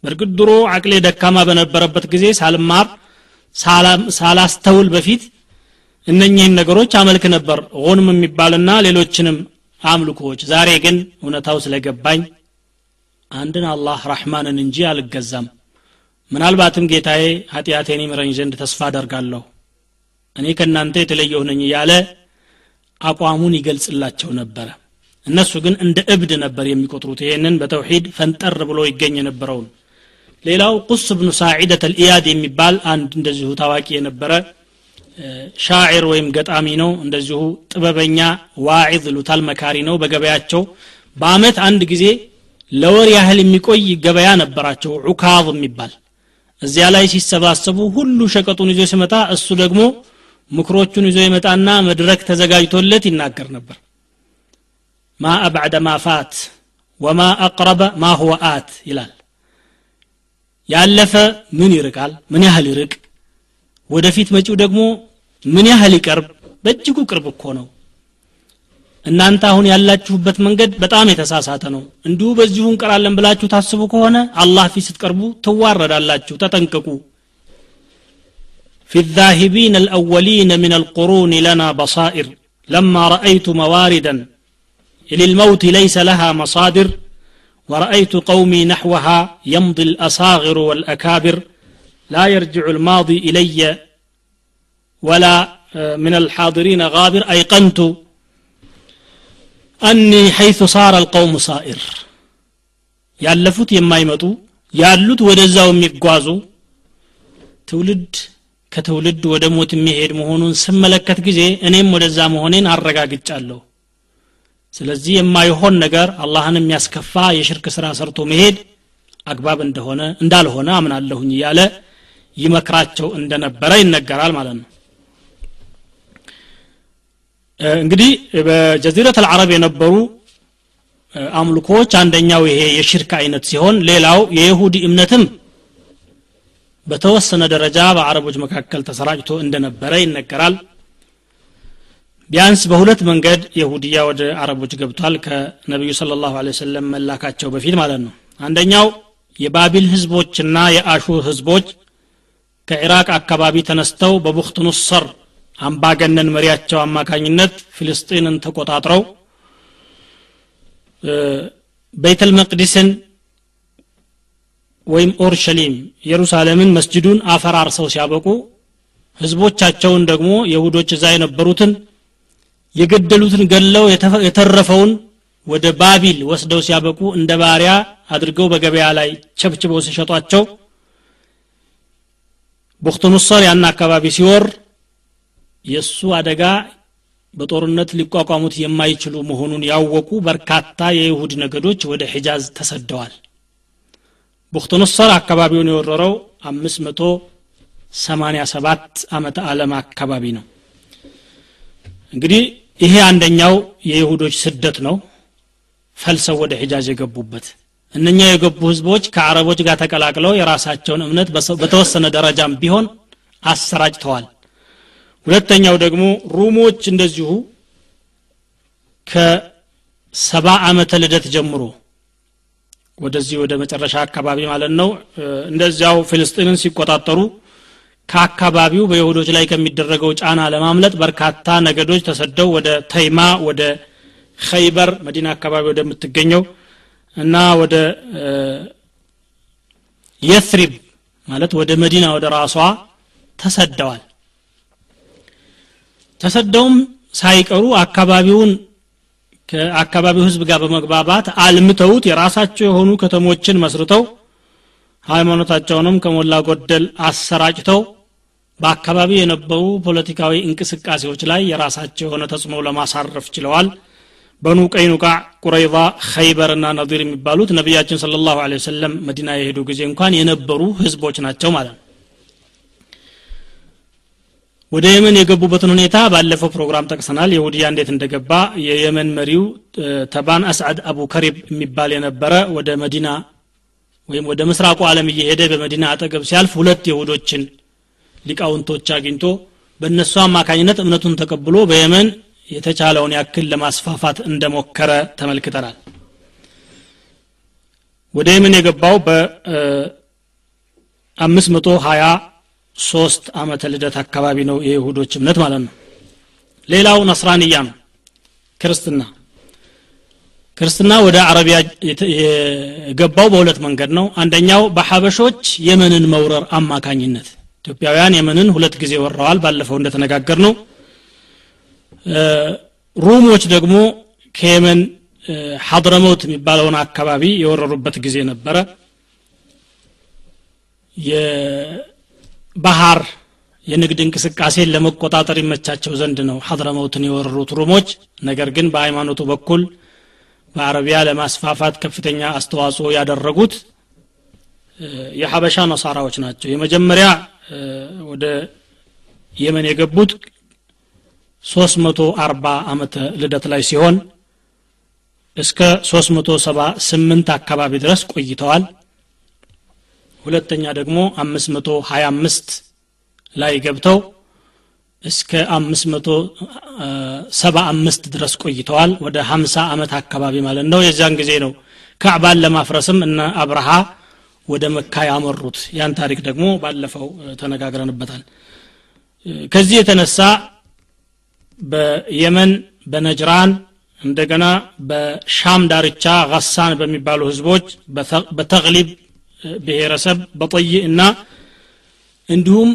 በእርግጥ ድሮ አቅሌ ደካማ በነበረበት ጊዜ ሳልማር ሳላስተውል በፊት እነኚህን ነገሮች አመልክ ነበር። ሆንም የሚባልና ሌሎችንም አምልኮዎች። ዛሬ ግን እውነታው ስለገባኝ አንድን አላህ ረሕማንን እንጂ አልገዛም ምናልባትም ጌታዬ ኃጢአቴን ይምረኝ ዘንድ ተስፋ አደርጋለሁ። እኔ ከእናንተ የተለየሁ ነኝ እያለ አቋሙን ይገልጽላቸው ነበረ። እነሱ ግን እንደ እብድ ነበር የሚቆጥሩት። ይህንን በተውሂድ ፈንጠር ብሎ ይገኝ የነበረውን። ሌላው ቁስ ብኑ ሳዒደት አልኢያድ የሚባል አንድ እንደዚሁ ታዋቂ የነበረ شاعر ወይም ገጣሚ ነው። እንደዚሁ ጥበበኛ واعظ ሉታል መካሪ ነው። በገበያቸው በአመት አንድ ጊዜ ለወር ያህል የሚቆይ ገበያ ነበራቸው። ዑካዝ የሚባል እዚያ ላይ ሲሰባሰቡ ሁሉ ሸቀጡን ይዞ ሲመጣ እሱ ደግሞ ምክሮቹን ይዞ ይመጣና መድረክ ተዘጋጅቶለት ይናገር ነበር። ما أبعد ما وما أقرب ما هو آت ይላል። ያለፈ ምን ይርቃል? ምን ያህል ይርቅ? ወደፊት መጪው ደግሞ ምን ያህል ይቀርብ? በእጅጉ ቅርብ እኮ ነው እናንተ አሁን ያላችሁበት መንገድ በጣም የተሳሳተ ነው እንዲሁ በዚሁ እንቀራለን ብላችሁ ታስቡ ከሆነ አላህ ፊት ስትቀርቡ ትዋረዳላችሁ ተጠንቀቁ في الذاهبين الأولين من القرون لنا بصائر لما رأيت مواردا للموت ليس لها مصادر ورأيت قومي نحوها يمضي الأصاغر والأكابر لا يرجع الماضي إلي ولا من الحاضرين غابر أيقنت አኒ ሐይቱ ሳረ አልቀውሙ ሳኢር። ያለፉት የማይመጡ ያሉት ወደዛው የሚጓዙ ትውልድ ከትውልድ ወደ ሞት የሚሄድ መሆኑን ስመለከት ጊዜ እኔም ወደዛ መሆኔን አረጋግጫለሁ። ስለዚህ የማይሆን ነገር አላህን የሚያስከፋ የሽርክ ስራ ሰርቶ መሄድ አግባብ እንደሆነ እንዳልሆነ አምናለሁኝ እያለ ይመክራቸው እንደነበረ ይነገራል ማለት ነው። እንግዲህ በጀዚረት አልዓረብ የነበሩ አምልኮዎች አንደኛው ይሄ የሽርክ አይነት ሲሆን ሌላው የይሁዲ እምነትም በተወሰነ ደረጃ በአረቦች መካከል ተሰራጭቶ እንደነበረ ይነገራል። ቢያንስ በሁለት መንገድ የሁድያ ወደ አረቦች ገብቷል ከነቢዩ ስለ ላሁ ሰለም መላካቸው በፊት ማለት ነው። አንደኛው የባቢል ህዝቦችና የአሹር ህዝቦች ከኢራቅ አካባቢ ተነስተው በቡክት ኑሰር አምባገነን መሪያቸው አማካኝነት ፊልስጢንን ተቆጣጥረው ቤተል መቅዲስን ወይም ኦርሸሊም ኢየሩሳሌምን መስጅዱን አፈራርሰው ሲያበቁ ህዝቦቻቸውን ደግሞ የሁዶች እዛ የነበሩትን የገደሉትን ገለው የተረፈውን ወደ ባቢል ወስደው ሲያበቁ እንደ ባሪያ አድርገው በገበያ ላይ ቸብችበው ሲሸጧቸው ቡክቱኑሰር ያን አካባቢ ሲወር የእሱ አደጋ በጦርነት ሊቋቋሙት የማይችሉ መሆኑን ያወቁ በርካታ የይሁድ ነገዶች ወደ ሒጃዝ ተሰደዋል። ቡክቱኑሰር አካባቢውን የወረረው አምስት መቶ ሰማኒያ ሰባት ዓመተ ዓለም አካባቢ ነው። እንግዲህ ይሄ አንደኛው የይሁዶች ስደት ነው። ፈልሰው ወደ ሒጃዝ የገቡበት እነኛ የገቡ ህዝቦች ከአረቦች ጋር ተቀላቅለው የራሳቸውን እምነት በተወሰነ ደረጃም ቢሆን አሰራጭተዋል ሁለተኛው ደግሞ ሩሞች እንደዚሁ ከሰባ ዓመተ ልደት ጀምሮ ወደዚህ ወደ መጨረሻ አካባቢ ማለት ነው። እንደዚያው ፍልስጢንን ሲቆጣጠሩ ከአካባቢው በይሁዶች ላይ ከሚደረገው ጫና ለማምለጥ በርካታ ነገዶች ተሰደው ወደ ተይማ ወደ ኸይበር መዲና አካባቢ ወደምትገኘው እና ወደ የስሪብ ማለት ወደ መዲና ወደ ራሷ ተሰደዋል ተሰደውም ሳይቀሩ አካባቢውን ከአካባቢው ህዝብ ጋር በመግባባት አልምተውት የራሳቸው የሆኑ ከተሞችን መስርተው ሃይማኖታቸውንም ከሞላ ጎደል አሰራጭተው በአካባቢ የነበሩ ፖለቲካዊ እንቅስቃሴዎች ላይ የራሳቸው የሆነ ተጽዕኖ ለማሳረፍ ችለዋል። በኑ ቀይኑቃዕ ቁረይዛ ኸይበርና ነዚር የሚባሉት ነቢያችን ስለ ላሁ ወሰለም መዲና የሄዱ ጊዜ እንኳን የነበሩ ህዝቦች ናቸው ማለት ነው ወደ የመን የገቡበትን ሁኔታ ባለፈው ፕሮግራም ጠቅሰናል። የሁድያ እንዴት እንደገባ የየመን መሪው ተባን አስዓድ አቡ ከሪብ የሚባል የነበረ ወደ መዲና ወይም ወደ ምስራቁ ዓለም እየሄደ በመዲና አጠገብ ሲያልፍ ሁለት የሁዶችን ሊቃውንቶች አግኝቶ በእነሱ አማካኝነት እምነቱን ተቀብሎ በየመን የተቻለውን ያክል ለማስፋፋት እንደሞከረ ተመልክተናል። ወደ የመን የገባው በአምስት መቶ ሀያ ሶስት አመተ ልደት አካባቢ ነው የይሁዶች እምነት ማለት ነው። ሌላው ነስራንያ ነው ክርስትና። ክርስትና ወደ አረቢያ የገባው በሁለት መንገድ ነው። አንደኛው በሐበሾች የመንን መውረር አማካኝነት። ኢትዮጵያውያን የመንን ሁለት ጊዜ ወረዋል ባለፈው እንደተነጋገር ነው ሩሞች ደግሞ ከየመን ሐድረመውት የሚባለውን አካባቢ የወረሩበት ጊዜ ነበረ የባህር የንግድ እንቅስቃሴን ለመቆጣጠር ይመቻቸው ዘንድ ነው ሐድረመውትን የወረሩት ሩሞች ነገር ግን በሃይማኖቱ በኩል በአረቢያ ለማስፋፋት ከፍተኛ አስተዋጽኦ ያደረጉት የሐበሻ ነሳራዎች ናቸው። የመጀመሪያ ወደ የመን የገቡት 340 ዓመተ ልደት ላይ ሲሆን እስከ 378 አካባቢ ድረስ ቆይተዋል ሁለተኛ ደግሞ 525 ላይ ገብተው እስከ 575 ድረስ ቆይተዋል። ወደ 50 ዓመት አካባቢ ማለት ነው። የዚያን ጊዜ ነው ካዕባን ለማፍረስም እነ አብርሃ ወደ መካ ያመሩት። ያን ታሪክ ደግሞ ባለፈው ተነጋግረንበታል። ከዚህ የተነሳ በየመን በነጅራን እንደገና በሻም ዳርቻ ጋሳን በሚባሉ ህዝቦች በተግሊብ ብሔረሰብ በጠይ እና እንዲሁም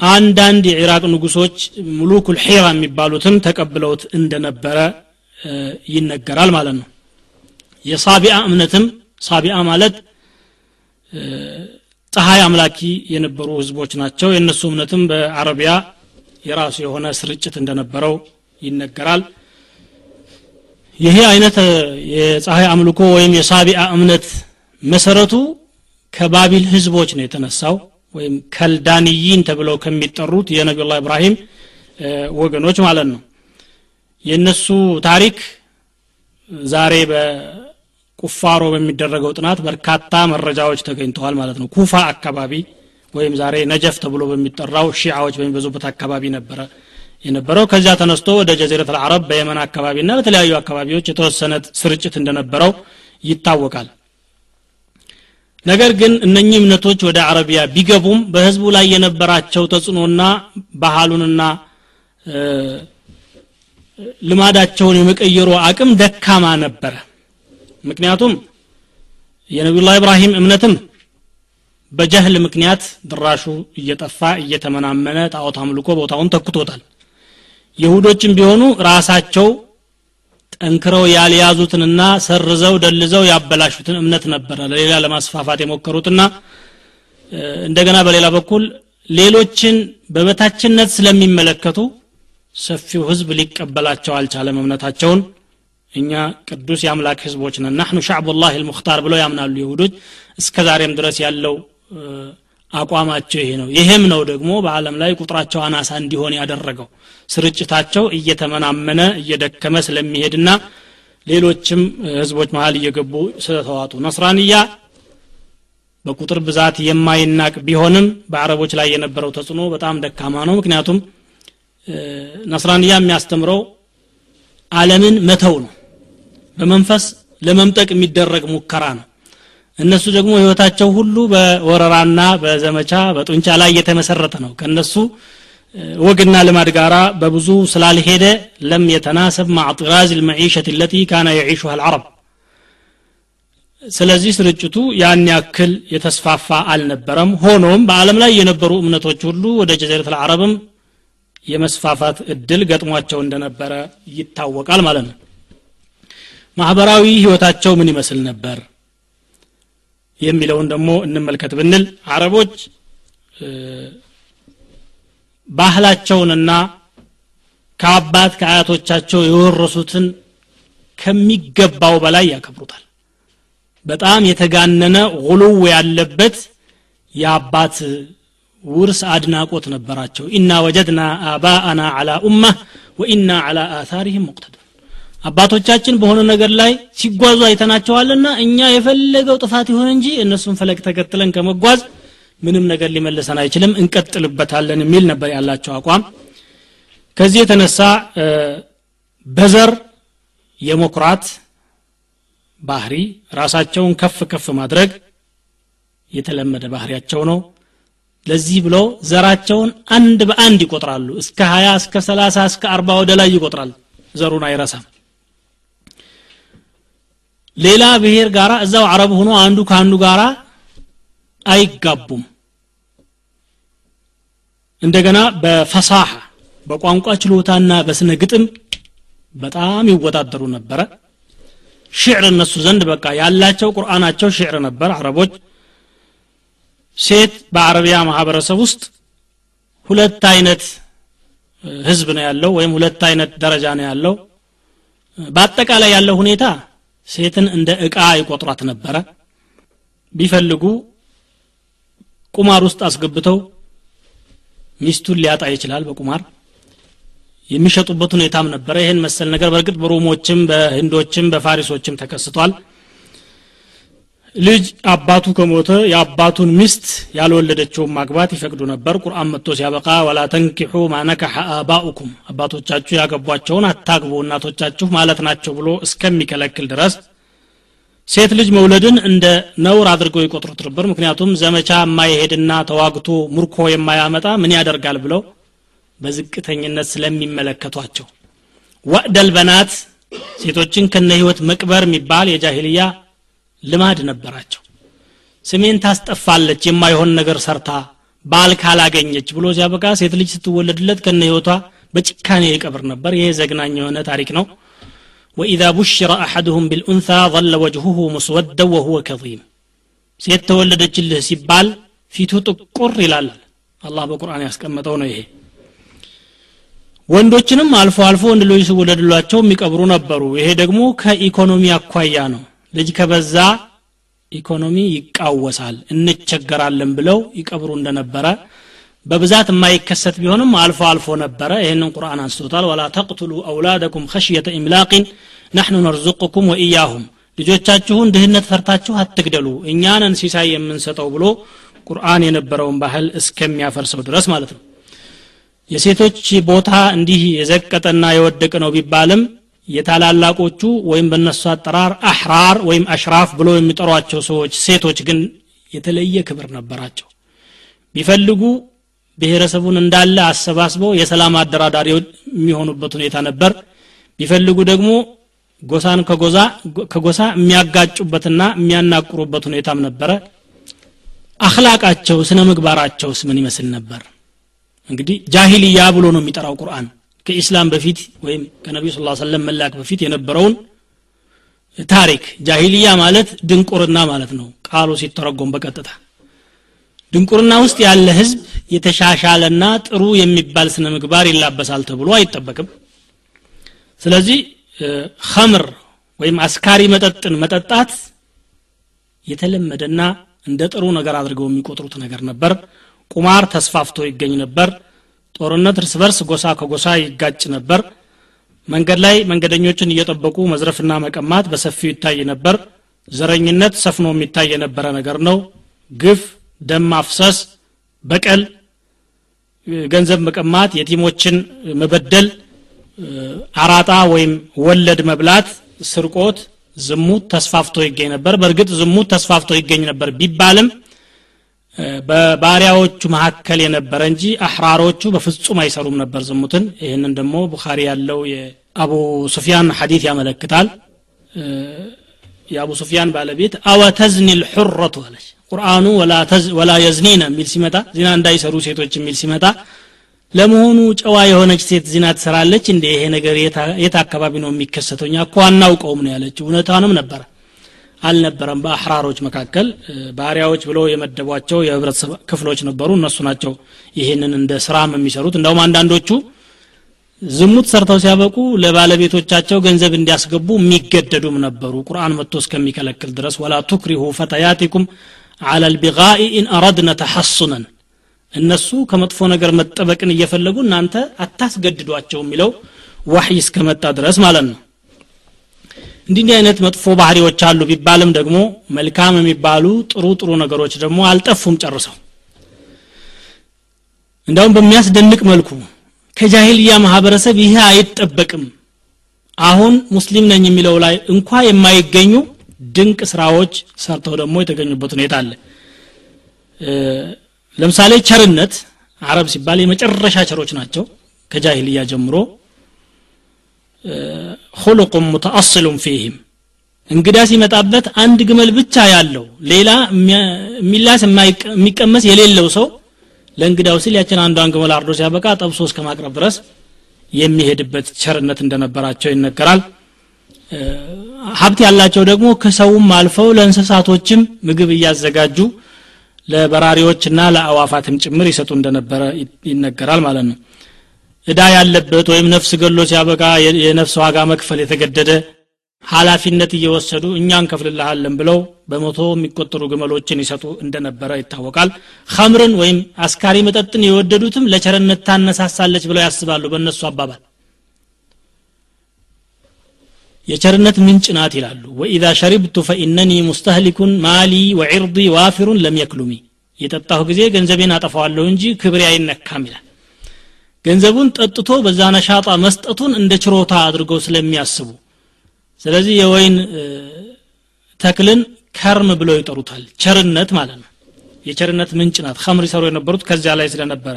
አንዳንድ የኢራቅ ንጉሶች ሙሉኩል ሒራ የሚባሉትም ተቀብለውት እንደነበረ ይነገራል ማለት ነው። የሳቢአ እምነትም ሳቢአ ማለት ፀሐይ አምላኪ የነበሩ ህዝቦች ናቸው። የእነሱ እምነትም በአረቢያ የራሱ የሆነ ስርጭት እንደነበረው ይነገራል። ይሄ አይነት የፀሐይ አምልኮ ወይም የሳቢአ እምነት መሰረቱ ከባቢል ህዝቦች ነው የተነሳው ወይም ከልዳንይን ተብለው ከሚጠሩት የነቢዩላህ ኢብራሂም ወገኖች ማለት ነው። የእነሱ ታሪክ ዛሬ በቁፋሮ በሚደረገው ጥናት በርካታ መረጃዎች ተገኝተዋል ማለት ነው። ኩፋ አካባቢ ወይም ዛሬ ነጀፍ ተብሎ በሚጠራው ሺዓዎች በሚበዙበት አካባቢ ነበረ የነበረው። ከዚያ ተነስቶ ወደ ጀዚረት አልዓረብ በየመን አካባቢና በተለያዩ አካባቢዎች የተወሰነ ስርጭት እንደነበረው ይታወቃል ነገር ግን እነኚህ እምነቶች ወደ አረቢያ ቢገቡም በህዝቡ ላይ የነበራቸው ተጽዕኖና ባህሉንና ልማዳቸውን የመቀየሩ አቅም ደካማ ነበረ። ምክንያቱም የነቢዩላህ ኢብራሂም እምነትም በጀህል ምክንያት ድራሹ እየጠፋ እየተመናመነ ጣዖት አምልኮ ቦታውን ተክቶታል ይሁዶችም ቢሆኑ ራሳቸው ጠንክረው ያልያዙትንና ሰርዘው ደልዘው ያበላሹትን እምነት ነበረ ለሌላ ለማስፋፋት የሞከሩትና እንደገና በሌላ በኩል ሌሎችን በበታችነት ስለሚመለከቱ ሰፊው ህዝብ ሊቀበላቸው አልቻለም እምነታቸውን። እኛ ቅዱስ የአምላክ ህዝቦች ነን። ናሕኑ ሻዕቡላህ ልሙክታር ብለው ያምናሉ ይሁዶች። እስከ ዛሬም ድረስ ያለው አቋማቸው ይሄ ነው። ይሄም ነው ደግሞ በአለም ላይ ቁጥራቸው አናሳ እንዲሆን ያደረገው። ስርጭታቸው እየተመናመነ እየደከመ ስለሚሄድና ሌሎችም ህዝቦች መሀል እየገቡ ስለተዋጡ። ነስራንያ በቁጥር ብዛት የማይናቅ ቢሆንም በአረቦች ላይ የነበረው ተጽዕኖ በጣም ደካማ ነው። ምክንያቱም ነስራንያ የሚያስተምረው አለምን መተው ነው። በመንፈስ ለመምጠቅ የሚደረግ ሙከራ ነው እነሱ ደግሞ ህይወታቸው ሁሉ በወረራና በዘመቻ በጡንቻ ላይ የተመሰረተ ነው። ከነሱ ወግና ልማድ ጋራ በብዙ ስላልሄደ ለም የተናሰብ ማዕ ልመዒሸት ለቲ ካነ የዒሹሃ አልዓረብ። ስለዚህ ስርጭቱ ያን ያክል የተስፋፋ አልነበረም። ሆኖም በአለም ላይ የነበሩ እምነቶች ሁሉ ወደ ጀዘረት አልዓረብም የመስፋፋት እድል ገጥሟቸው እንደነበረ ይታወቃል ማለት ነው። ማህበራዊ ህይወታቸው ምን ይመስል ነበር የሚለውን ደግሞ እንመልከት ብንል አረቦች ባህላቸውንና ከአባት ከአያቶቻቸው የወረሱትን ከሚገባው በላይ ያከብሩታል። በጣም የተጋነነ ጉሉው ያለበት የአባት ውርስ አድናቆት ነበራቸው። ኢና ወጀድና አባአና አላ ኡማ ወኢና አላ አታሪህም ሙቅተዱን አባቶቻችን በሆነ ነገር ላይ ሲጓዙ አይተናቸዋልና እኛ የፈለገው ጥፋት ይሆን እንጂ እነሱን ፈለግ ተከትለን ከመጓዝ ምንም ነገር ሊመልሰን አይችልም እንቀጥልበታለን የሚል ነበር ያላቸው አቋም። ከዚህ የተነሳ በዘር የሞኩራት ባህሪ ራሳቸውን ከፍ ከፍ ማድረግ የተለመደ ባህሪያቸው ነው። ለዚህ ብለው ዘራቸውን አንድ በአንድ ይቆጥራሉ። እስከ ሀያ እስከ ሰላሳ እስከ አርባ ወደ ላይ ይቆጥራል። ዘሩን አይረሳም ሌላ ብሔር ጋራ እዛው አረብ ሆኖ አንዱ ከአንዱ ጋራ አይጋቡም። እንደገና በፈሳሐ በቋንቋ ችሎታና በስነ ግጥም በጣም ይወዳደሩ ነበረ። ሽዕር እነሱ ዘንድ በቃ ያላቸው ቁርአናቸው ሽዕር ነበር። አረቦች ሴት በአረቢያ ማህበረሰብ ውስጥ ሁለት አይነት ህዝብ ነው ያለው ወይም ሁለት አይነት ደረጃ ነው ያለው። በአጠቃላይ ያለው ሁኔታ ሴትን እንደ እቃ ይቆጥሯት ነበረ። ቢፈልጉ ቁማር ውስጥ አስገብተው ሚስቱን ሊያጣ ይችላል በቁማር። የሚሸጡበት ሁኔታም ነበረ። ይህን መሰል ነገር በእርግጥ በሮሞችም በህንዶችም በፋሪሶችም ተከስቷል ልጅ አባቱ ከሞተ የአባቱን ሚስት ያልወለደችውን ማግባት ይፈቅዱ ነበር። ቁርአን መጥቶ ሲያበቃ ወላ ተንኪሑ ማነከሐ አባኡኩም አባቶቻችሁ ያገቧቸውን አታግቡ እናቶቻችሁ ማለት ናቸው ብሎ እስከሚከለክል ድረስ ሴት ልጅ መውለድን እንደ ነውር አድርገው ይቆጥሩት ነበር። ምክንያቱም ዘመቻ የማይሄድና ተዋግቶ ሙርኮ የማያመጣ ምን ያደርጋል ብለው በዝቅተኝነት ስለሚመለከቷቸው። ወዕደል በናት ሴቶችን ከነ ህይወት መቅበር የሚባል የጃሂልያ ልማድ ነበራቸው። ስሜን ታስጠፋለች የማይሆን ነገር ሰርታ ባል ካላገኘች ብሎ ሲያበቃ ሴት ልጅ ስትወለድለት ከነ ህይወቷ በጭካኔ ይቀብር ነበር። ይሄ ዘግናኝ የሆነ ታሪክ ነው። ወኢዛ ቡሽረ አሐድሁም ቢልኡንሳ ظለ ወጅሁሁ ሙስወደ ወሁወ ከዚም። ሴት ተወለደችልህ ሲባል ፊቱ ጥቁር ይላል። አላህ በቁርአን ያስቀመጠው ነው ይሄ። ወንዶችንም አልፎ አልፎ ወንድ ልጆች ሲወለድሏቸው የሚቀብሩ ነበሩ። ይሄ ደግሞ ከኢኮኖሚ አኳያ ነው። ልጅ ከበዛ ኢኮኖሚ ይቃወሳል እንቸገራለን ብለው ይቀብሩ እንደነበረ በብዛት የማይከሰት ቢሆንም አልፎ አልፎ ነበረ። ይህንን ቁርአን አንስቶታል። ወላ ተቅትሉ አውላደኩም ከሽየተ ኢምላቅን ናሕኑ ነርዙቅኩም ወኢያሁም። ልጆቻችሁን ድህነት ፈርታችሁ አትግደሉ እኛንን ሲሳይ የምንሰጠው ብሎ ቁርአን የነበረውን ባህል እስከሚያፈርሰው ድረስ ማለት ነው። የሴቶች ቦታ እንዲህ የዘቀጠና የወደቀ ነው ቢባልም የታላላቆቹ ወይም በእነሱ አጠራር አሕራር ወይም አሽራፍ ብሎ የሚጠሯቸው ሰዎች ሴቶች ግን የተለየ ክብር ነበራቸው። ቢፈልጉ ብሔረሰቡን እንዳለ አሰባስበው የሰላም አደራዳሪ የሚሆኑበት ሁኔታ ነበር። ቢፈልጉ ደግሞ ጎሳን ከጎዛ ከጎሳ የሚያጋጩበትና የሚያናቁሩበት ሁኔታም ነበረ። አክላቃቸው ስነ ምግባራቸውስ ምን ይመስል ነበር? እንግዲህ ጃሂልያ ብሎ ነው የሚጠራው ቁርአን ከኢስላም በፊት ወይም ከነቢዩ ስ ሰለም መላክ በፊት የነበረውን ታሪክ ጃሂልያ ማለት ድንቁርና ማለት ነው። ቃሉ ሲተረጎም በቀጥታ ድንቁርና ውስጥ ያለ ህዝብ የተሻሻለና ጥሩ የሚባል ስነ ምግባር ይላበሳል ተብሎ አይጠበቅም። ስለዚህ ከምር ወይም አስካሪ መጠጥን መጠጣት የተለመደና እንደ ጥሩ ነገር አድርገው የሚቆጥሩት ነገር ነበር። ቁማር ተስፋፍቶ ይገኝ ነበር ጦርነት እርስ በርስ ጎሳ ከጎሳ ይጋጭ ነበር። መንገድ ላይ መንገደኞችን እየጠበቁ መዝረፍና መቀማት በሰፊው ይታይ ነበር። ዘረኝነት ሰፍኖ የሚታይ የነበረ ነገር ነው። ግፍ ደም ማፍሰስ በቀል ገንዘብ መቀማት የቲሞችን መበደል አራጣ ወይም ወለድ መብላት ስርቆት ዝሙት ተስፋፍቶ ይገኝ ነበር። በእርግጥ ዝሙት ተስፋፍቶ ይገኝ ነበር ቢባልም በባሪያዎቹ መካከል የነበረ እንጂ አሕራሮቹ በፍጹም አይሰሩም ነበር ዝሙትን። ይህንን ደግሞ ቡኻሪ ያለው የአቡ ሱፊያን ሐዲት ያመለክታል። የአቡ ሱፊያን ባለቤት አወተዝኒ ልሑረቱ አለች። ቁርአኑ ወላ የዝኒነ የሚል ሲመጣ ዚና እንዳይሰሩ ሴቶች የሚል ሲመጣ ለመሆኑ ጨዋ የሆነች ሴት ዚና ትሰራለች? እንደ ይሄ ነገር የት አካባቢ ነው የሚከሰተው? እኛ እኮ አናውቀውም ነው ያለችው። እውነቷንም ነበረ አልነበረም። በአሕራሮች መካከል ባሪያዎች ብሎ የመደቧቸው የህብረተሰብ ክፍሎች ነበሩ። እነሱ ናቸው ይህንን እንደ ስራም የሚሰሩት። እንደውም አንዳንዶቹ ዝሙት ሰርተው ሲያበቁ ለባለቤቶቻቸው ገንዘብ እንዲያስገቡ የሚገደዱም ነበሩ። ቁርአን መጥቶ እስከሚከለክል ድረስ ወላ ቱክሪሁ ፈተያቲኩም على البغاء إن أردن تحصنا። እነሱ ከመጥፎ ነገር መጠበቅን እየፈለጉ እናንተ አታስገድዷቸው የሚለው وحي እስከመጣ ድረስ ማለት ነው እንዲህ አይነት መጥፎ ባህሪዎች አሉ ቢባልም ደግሞ መልካም የሚባሉ ጥሩ ጥሩ ነገሮች ደግሞ አልጠፉም ጨርሰው። እንዲያውም በሚያስደንቅ መልኩ ከጃሂልያ ማህበረሰብ ይሄ አይጠበቅም። አሁን ሙስሊም ነኝ የሚለው ላይ እንኳ የማይገኙ ድንቅ ስራዎች ሰርተው ደግሞ የተገኙበት ሁኔታ አለ። ለምሳሌ ቸርነት አረብ ሲባል የመጨረሻ ቸሮች ናቸው ከጃሂልያ ጀምሮ ሁሉቁም ሙተአስሉም ፊህም። እንግዳ ሲመጣበት አንድ ግመል ብቻ ያለው ሌላ የሚላስ የሚቀመስ የሌለው ሰው ለእንግዳው ሲል ያችን አንዷን ግመል አርዶ ሲያበቃ ጠብሶ እስከ ማቅረብ ድረስ የሚሄድበት ቸርነት እንደነበራቸው ይነገራል። ሀብት ያላቸው ደግሞ ከሰውም አልፈው ለእንስሳቶችም ምግብ እያዘጋጁ ለበራሪዎችና ለአዋፋትም ጭምር ይሰጡ እንደነበረ ይነገራል ማለት ነው እዳ ያለበት ወይም ነፍስ ገሎ ሲያበቃ የነፍስ ዋጋ መክፈል የተገደደ ኃላፊነት እየወሰዱ እኛ እንከፍልልሃለን ብለው በመቶ የሚቆጠሩ ግመሎችን ይሰጡ እንደነበረ ይታወቃል። ከምርን ወይም አስካሪ መጠጥን የወደዱትም ለቸርነት ታነሳሳለች ብለው ያስባሉ በእነሱ አባባል። የቸርነት ምንጭ ናት ይላሉ። ወኢዛ ሸሪብቱ ፈኢነኒ ሙስተህሊኩን ማሊ ወዒርዲ ዋፊሩን ለም የክሉሚ። የጠጣሁ ጊዜ ገንዘቤን አጠፋዋለሁ እንጂ ክብሬ አይነካም ይላል ገንዘቡን ጠጥቶ በዛ ነሻጣ መስጠቱን እንደ ችሮታ አድርገው ስለሚያስቡ። ስለዚህ የወይን ተክልን ከርም ብለው ይጠሩታል። ቸርነት ማለት ነው። የቸርነት ምንጭ ናት። ከምር ይሰሩ የነበሩት ከዚያ ላይ ስለነበረ።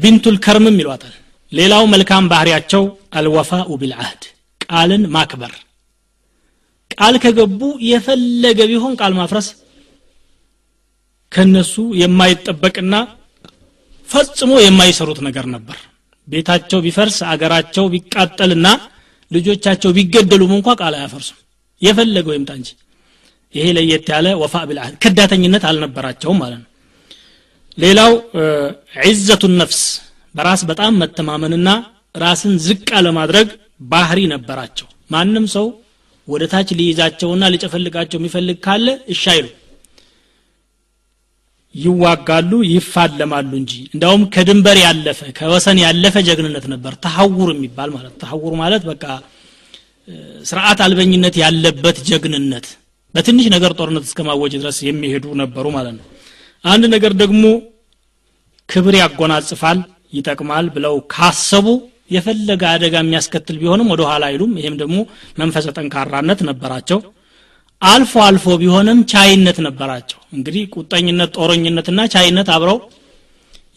بنت الكرم ም ይሏታል። ሌላው መልካም ባህሪያቸው الوفاء بالعهد ቃልን ማክበር። ቃል ከገቡ የፈለገ ቢሆን ቃል ማፍረስ ከነሱ የማይጠበቅና ፈጽሞ የማይሰሩት ነገር ነበር። ቤታቸው ቢፈርስ አገራቸው ቢቃጠልና ልጆቻቸው ቢገደሉም እንኳ ቃል አያፈርሱም። የፈለገው ይምጣ እንጂ። ይሄ ለየት ያለ وفاء بالعهد ከዳተኝነት አልነበራቸውም ማለት ነው። ሌላው ዒዘቱ ነፍስ በራስ በጣም መተማመንና ራስን ዝቅ ለማድረግ ባህሪ ነበራቸው። ማንም ሰው ወደ ታች ሊይዛቸውና ሊጨፈልቃቸው የሚፈልግ ካለ እሺ አይሉ ይዋጋሉ ይፋለማሉ እንጂ። እንዳውም ከድንበር ያለፈ ከወሰን ያለፈ ጀግንነት ነበር። ተሐውር የሚባል ማለት ተሐውር ማለት በቃ ስርዓት አልበኝነት ያለበት ጀግንነት በትንሽ ነገር ጦርነት እስከ ማወጅ ድረስ የሚሄዱ ነበሩ ማለት ነው። አንድ ነገር ደግሞ ክብር ያጎናጽፋል ይጠቅማል ብለው ካሰቡ የፈለገ አደጋ የሚያስከትል ቢሆንም ወደ ኋላ አይሉም። ይህም ደግሞ መንፈሰ ጠንካራነት ነበራቸው አልፎ አልፎ ቢሆንም ቻይነት ነበራቸው። እንግዲህ ቁጠኝነት ጦረኝነትና ቻይነት አብረው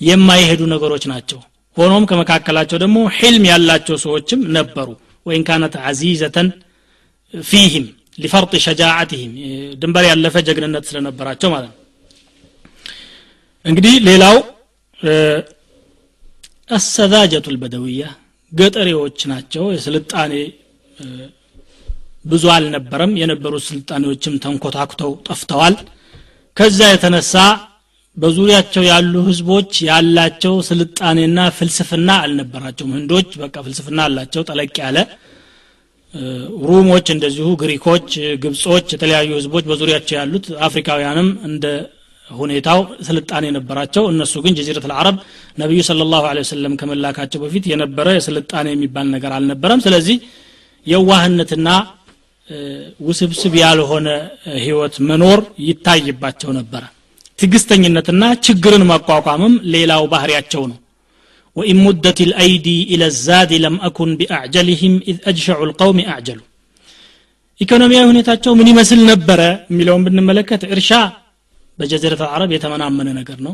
የማይሄዱ ነገሮች ናቸው። ሆኖም ከመካከላቸው ደግሞ ሕልም ያላቸው ሰዎችም ነበሩ። ወይን ካነት አዚዘተን ፊህም ሊፈርጥ ሸጃዓትህም ድንበር ያለፈ ጀግንነት ስለነበራቸው ማለት ነው። እንግዲህ ሌላው አሰዛጀቱ ልበደውያ ገጠሬዎች ናቸው። የስልጣኔ ብዙ አልነበረም። የነበሩት ስልጣኔዎችም ተንኮታኩተው ጠፍተዋል። ከዛ የተነሳ በዙሪያቸው ያሉ ህዝቦች ያላቸው ስልጣኔና ፍልስፍና አልነበራቸውም። ህንዶች በቃ ፍልስፍና አላቸው ጠለቅ ያለ ሩሞች እንደዚሁ ግሪኮች ግብጾች የተለያዩ ህዝቦች በዙሪያቸው ያሉት አፍሪካውያንም እንደ ሁኔታው ስልጣኔ ነበራቸው። እነሱ ግን ጀዚረት አልዓረብ ነቢዩ ስለ ላሁ ወሰለም ከመላካቸው በፊት የነበረ የስልጣኔ የሚባል ነገር አልነበረም። ስለዚህ የዋህነትና ውስብስብ ያልሆነ ህይወት መኖር ይታይባቸው ነበረ። ትግስተኝነትና ችግርን መቋቋምም ሌላው ባህሪያቸው ነው። ወኢን ሙደት ልአይዲ إلى الزاد لم أكن بأعجلهم إذ أجشع القوم أعجل። ኢኮኖሚያዊ ሁኔታቸው ምን ይመስል ነበረ የሚለውን ብንመለከት እርሻ በ جزيرة العرب የተመናመነ ነገር ነው።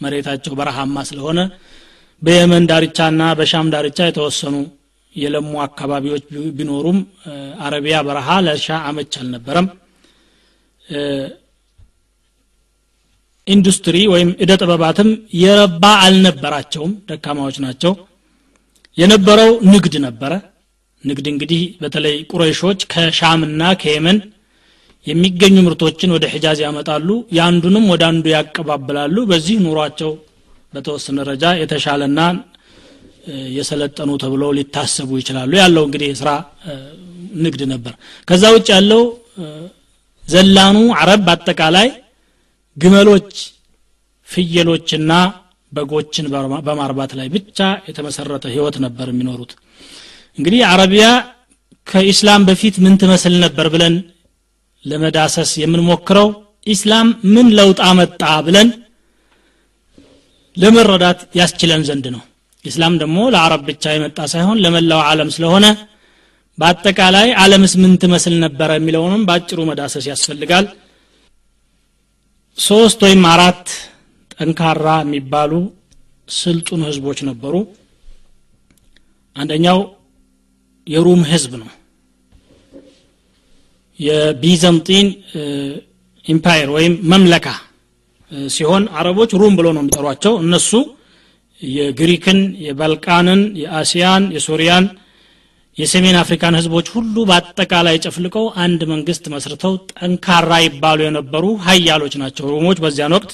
መሬታቸው በረሃማ ስለሆነ በየመን ዳርቻና በሻም ዳርቻ የተወሰኑ የለሙ አካባቢዎች ቢኖሩም አረቢያ በረሃ ለእርሻ አመች አልነበረም። ኢንዱስትሪ ወይም እደ ጥበባትም የረባ አልነበራቸውም። ደካማዎች ናቸው። የነበረው ንግድ ነበረ። ንግድ እንግዲህ በተለይ ቁረይሾች ከሻምና ከየመን የሚገኙ ምርቶችን ወደ ሒጃዝ ያመጣሉ። የአንዱንም ወደ አንዱ ያቀባብላሉ። በዚህ ኑሯቸው በተወሰነ ደረጃ የተሻለና የሰለጠኑ ተብለው ሊታሰቡ ይችላሉ። ያለው እንግዲህ የስራ ንግድ ነበር። ከዛ ውጭ ያለው ዘላኑ አረብ በአጠቃላይ ግመሎች ፍየሎችና በጎችን በማርባት ላይ ብቻ የተመሰረተ ህይወት ነበር የሚኖሩት። እንግዲህ አረቢያ ከኢስላም በፊት ምን ትመስል ነበር ብለን ለመዳሰስ የምንሞክረው ኢስላም ምን ለውጥ አመጣ ብለን ለመረዳት ያስችለን ዘንድ ነው ኢስላም ደግሞ ለአረብ ብቻ የመጣ ሳይሆን ለመላው ዓለም ስለሆነ በአጠቃላይ ዓለምስ ምን ትመስል ነበረ የሚለውንም በአጭሩ መዳሰስ ያስፈልጋል። ሶስት ወይም አራት ጠንካራ የሚባሉ ስልጡን ህዝቦች ነበሩ። አንደኛው የሩም ህዝብ ነው። የቢዘንጢን empire ወይም مملكة ሲሆን አረቦች ሩም ብሎ ነው የሚጠሯቸው። እነሱ የግሪክን የባልቃንን የአሲያን የሶሪያን የሰሜን አፍሪካን ህዝቦች ሁሉ በአጠቃላይ ጨፍልቀው አንድ መንግስት መስርተው ጠንካራ ይባሉ የነበሩ ሀያሎች ናቸው። ሩሞች በዚያን ወቅት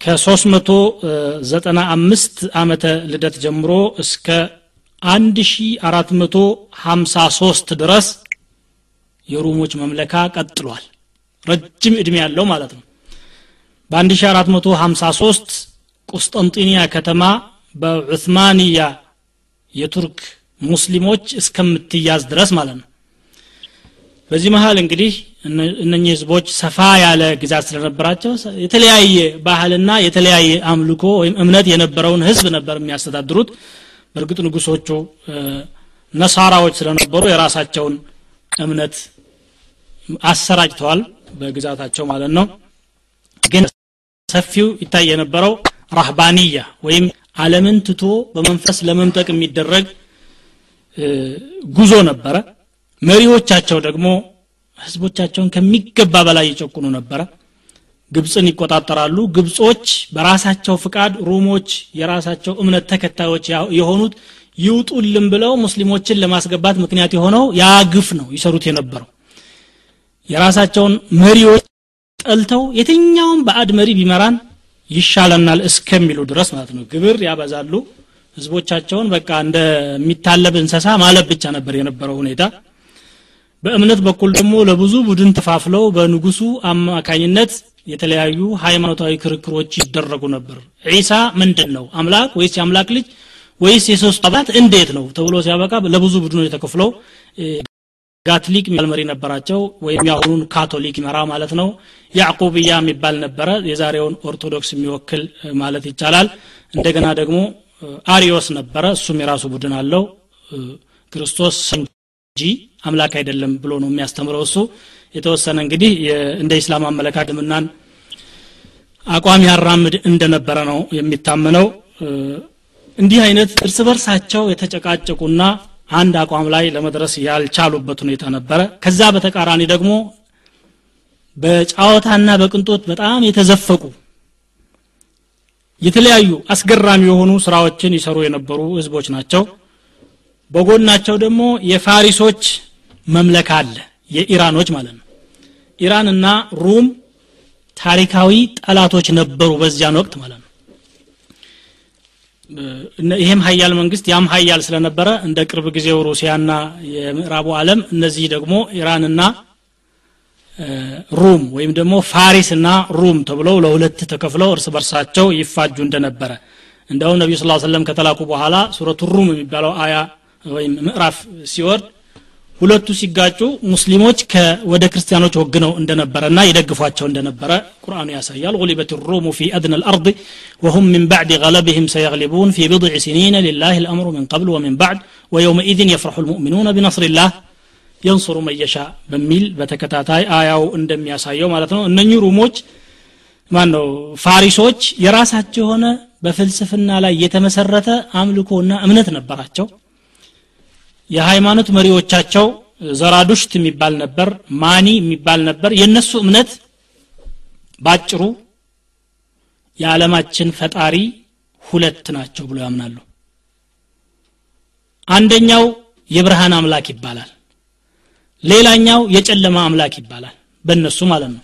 ከ395 ዓመተ ልደት ጀምሮ እስከ 1453 ድረስ የሩሞች መምለካ ቀጥሏል። ረጅም እድሜ ያለው ማለት ነው። በ1453 ቁስጠንጢንያ ከተማ በዑስማንያ የቱርክ ሙስሊሞች እስከምትያዝ ድረስ ማለት ነው። በዚህ መሀል እንግዲህ እነኚህ ህዝቦች ሰፋ ያለ ግዛት ስለነበራቸው የተለያየ ባህልና የተለያየ አምልኮ ወይም እምነት የነበረውን ህዝብ ነበር የሚያስተዳድሩት። በእርግጥ ንጉሶቹ ነሳራዎች ስለነበሩ የራሳቸውን እምነት አሰራጭተዋል በግዛታቸው ማለት ነው። ግን ሰፊው ይታይ የነበረው ራህባንያ ወይም አለምን ትቶ በመንፈስ ለመምጠቅ የሚደረግ ጉዞ ነበረ። መሪዎቻቸው ደግሞ ህዝቦቻቸውን ከሚገባ በላይ ይጨቁኑ ነበረ። ግብፅን ይቆጣጠራሉ። ግብጾች በራሳቸው ፍቃድ ሩሞች የራሳቸው እምነት ተከታዮች የሆኑት ይውጡልን ብለው ሙስሊሞችን ለማስገባት ምክንያት የሆነው ያ ግፍ ነው ይሰሩት የነበረው። የራሳቸውን መሪዎች ጠልተው የትኛውም በአድ መሪ ቢመራን ይሻለናል እስከሚሉ ድረስ ማለት ነው። ግብር ያበዛሉ። ህዝቦቻቸውን በቃ እንደሚታለብ እንሰሳ ማለብ ብቻ ነበር የነበረው ሁኔታ። በእምነት በኩል ደግሞ ለብዙ ቡድን ተፋፍለው በንጉሱ አማካኝነት የተለያዩ ሃይማኖታዊ ክርክሮች ይደረጉ ነበር። ዒሳ ምንድን ነው አምላክ ወይስ የአምላክ ልጅ ወይስ የሶስት አባት? እንዴት ነው ተብሎ ሲያበቃ ለብዙ ቡድኖች ተከፍለው ጋትሊክ የሚባል መሪ ነበራቸው ወይም የአሁኑን ካቶሊክ ይመራ ማለት ነው። ያዕቁብያ የሚባል ነበረ። የዛሬውን ኦርቶዶክስ የሚወክል ማለት ይቻላል። እንደገና ደግሞ አሪዮስ ነበረ። እሱም የራሱ ቡድን አለው። ክርስቶስ እንጂ አምላክ አይደለም ብሎ ነው የሚያስተምረው እሱ። የተወሰነ እንግዲህ እንደ ኢስላም አመለካከምናን አቋም ያራምድ እንደነበረ ነው የሚታመነው። እንዲህ አይነት እርስ በርሳቸው የተጨቃጨቁና አንድ አቋም ላይ ለመድረስ ያልቻሉበት ሁኔታ ነበረ። ከዛ በተቃራኒ ደግሞ በጫወታና በቅንጦት በጣም የተዘፈቁ የተለያዩ አስገራሚ የሆኑ ስራዎችን ይሰሩ የነበሩ ህዝቦች ናቸው። በጎናቸው ደግሞ የፋሪሶች مملكة አለ የኢራኖች ማለት ነው። ኢራንና ሩም ታሪካዊ ጠላቶች ነበሩ በዚያን ወቅት ማለት ነው ይህም ሀያል መንግስት ያም ሀያል ስለነበረ እንደ ቅርብ ጊዜው ሩሲያና የምዕራቡ ዓለም እነዚህ ደግሞ ኢራንና ሩም ወይም ደግሞ ፋሪስና ሩም ተብለው ለሁለት ተከፍለው እርስ በርሳቸው ይፋጁ እንደነበረ። እንደውም ነቢዩ ስ ሰለም ከተላኩ በኋላ ሱረቱ ሩም የሚባለው አያ ወይም ምዕራፍ ሲወርድ ሁለቱ ሲጋጩ ሙስሊሞች ወደ ክርስቲያኖች ወግነው እንደነበረና ይደግፏቸው እንደነበረ ቁርአኑ ያሳያል غلبت الروم في أدنى الأرض وهم من بعد غلبهم سيغلبون في بضع سنين لله الأمر من قبل ومن بعد ويومئذ يفرح المؤمنون بنصر الله ينصر من يشاء በሚል በተከታታይ አያው እንደሚያሳየው ማለት ነው እነኚህ ሩሞች ማን ነው ፋሪሶች የራሳቸው የሆነ በፍልስፍና ላይ የተመሰረተ አምልኮና እምነት ነበራቸው የሃይማኖት መሪዎቻቸው ዘራዱሽት የሚባል ነበር ማኒ የሚባል ነበር። የነሱ እምነት ባጭሩ የዓለማችን ፈጣሪ ሁለት ናቸው ብሎ ያምናሉ። አንደኛው የብርሃን አምላክ ይባላል። ሌላኛው የጨለማ አምላክ ይባላል። በእነሱ ማለት ነው።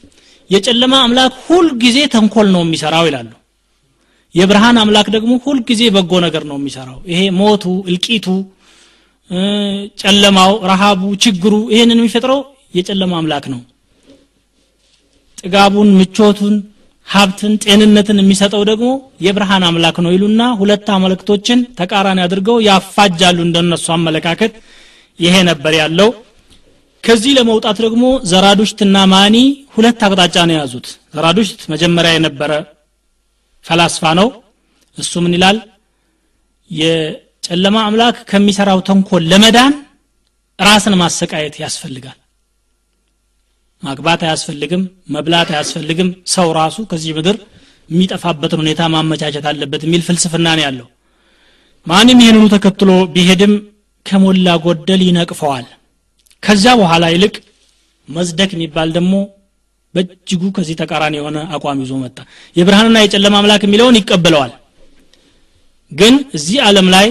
የጨለማ አምላክ ሁል ጊዜ ተንኮል ነው የሚሰራው ይላሉ። የብርሃን አምላክ ደግሞ ሁል ጊዜ በጎ ነገር ነው የሚሰራው። ይሄ ሞቱ እልቂቱ ጨለማው ረሃቡ ችግሩ ይሄንን የሚፈጥረው የጨለማ አምላክ ነው። ጥጋቡን ምቾቱን ሀብትን ጤንነትን የሚሰጠው ደግሞ የብርሃን አምላክ ነው ይሉና ሁለት አመልክቶችን ተቃራኒ አድርገው ያፋጃሉ እንደነሱ አመለካከት ይሄ ነበር ያለው። ከዚህ ለመውጣት ደግሞ ዘራዱሽትና ማኒ ሁለት አቅጣጫ ነው የያዙት። ዘራዱሽት መጀመሪያ የነበረ ፈላስፋ ነው። እሱ ምን ይላል የጨለማ አምላክ ከሚሰራው ተንኮል ለመዳን ራስን ማሰቃየት ያስፈልጋል። ማግባት አያስፈልግም መብላት አያስፈልግም። ሰው ራሱ ከዚህ ምድር የሚጠፋበትን ሁኔታ ማመቻቸት አለበት የሚል ፍልስፍና ነው ያለው። ማንም ይህንኑ ተከትሎ ቢሄድም ከሞላ ጎደል ይነቅፈዋል። ከዚያ በኋላ ይልቅ መዝደክ የሚባል ደግሞ በእጅጉ ከዚህ ተቃራኒ የሆነ አቋም ይዞ መጣ። የብርሃንና የጨለማ አምላክ የሚለውን ይቀበለዋል። ግን እዚህ ዓለም ላይ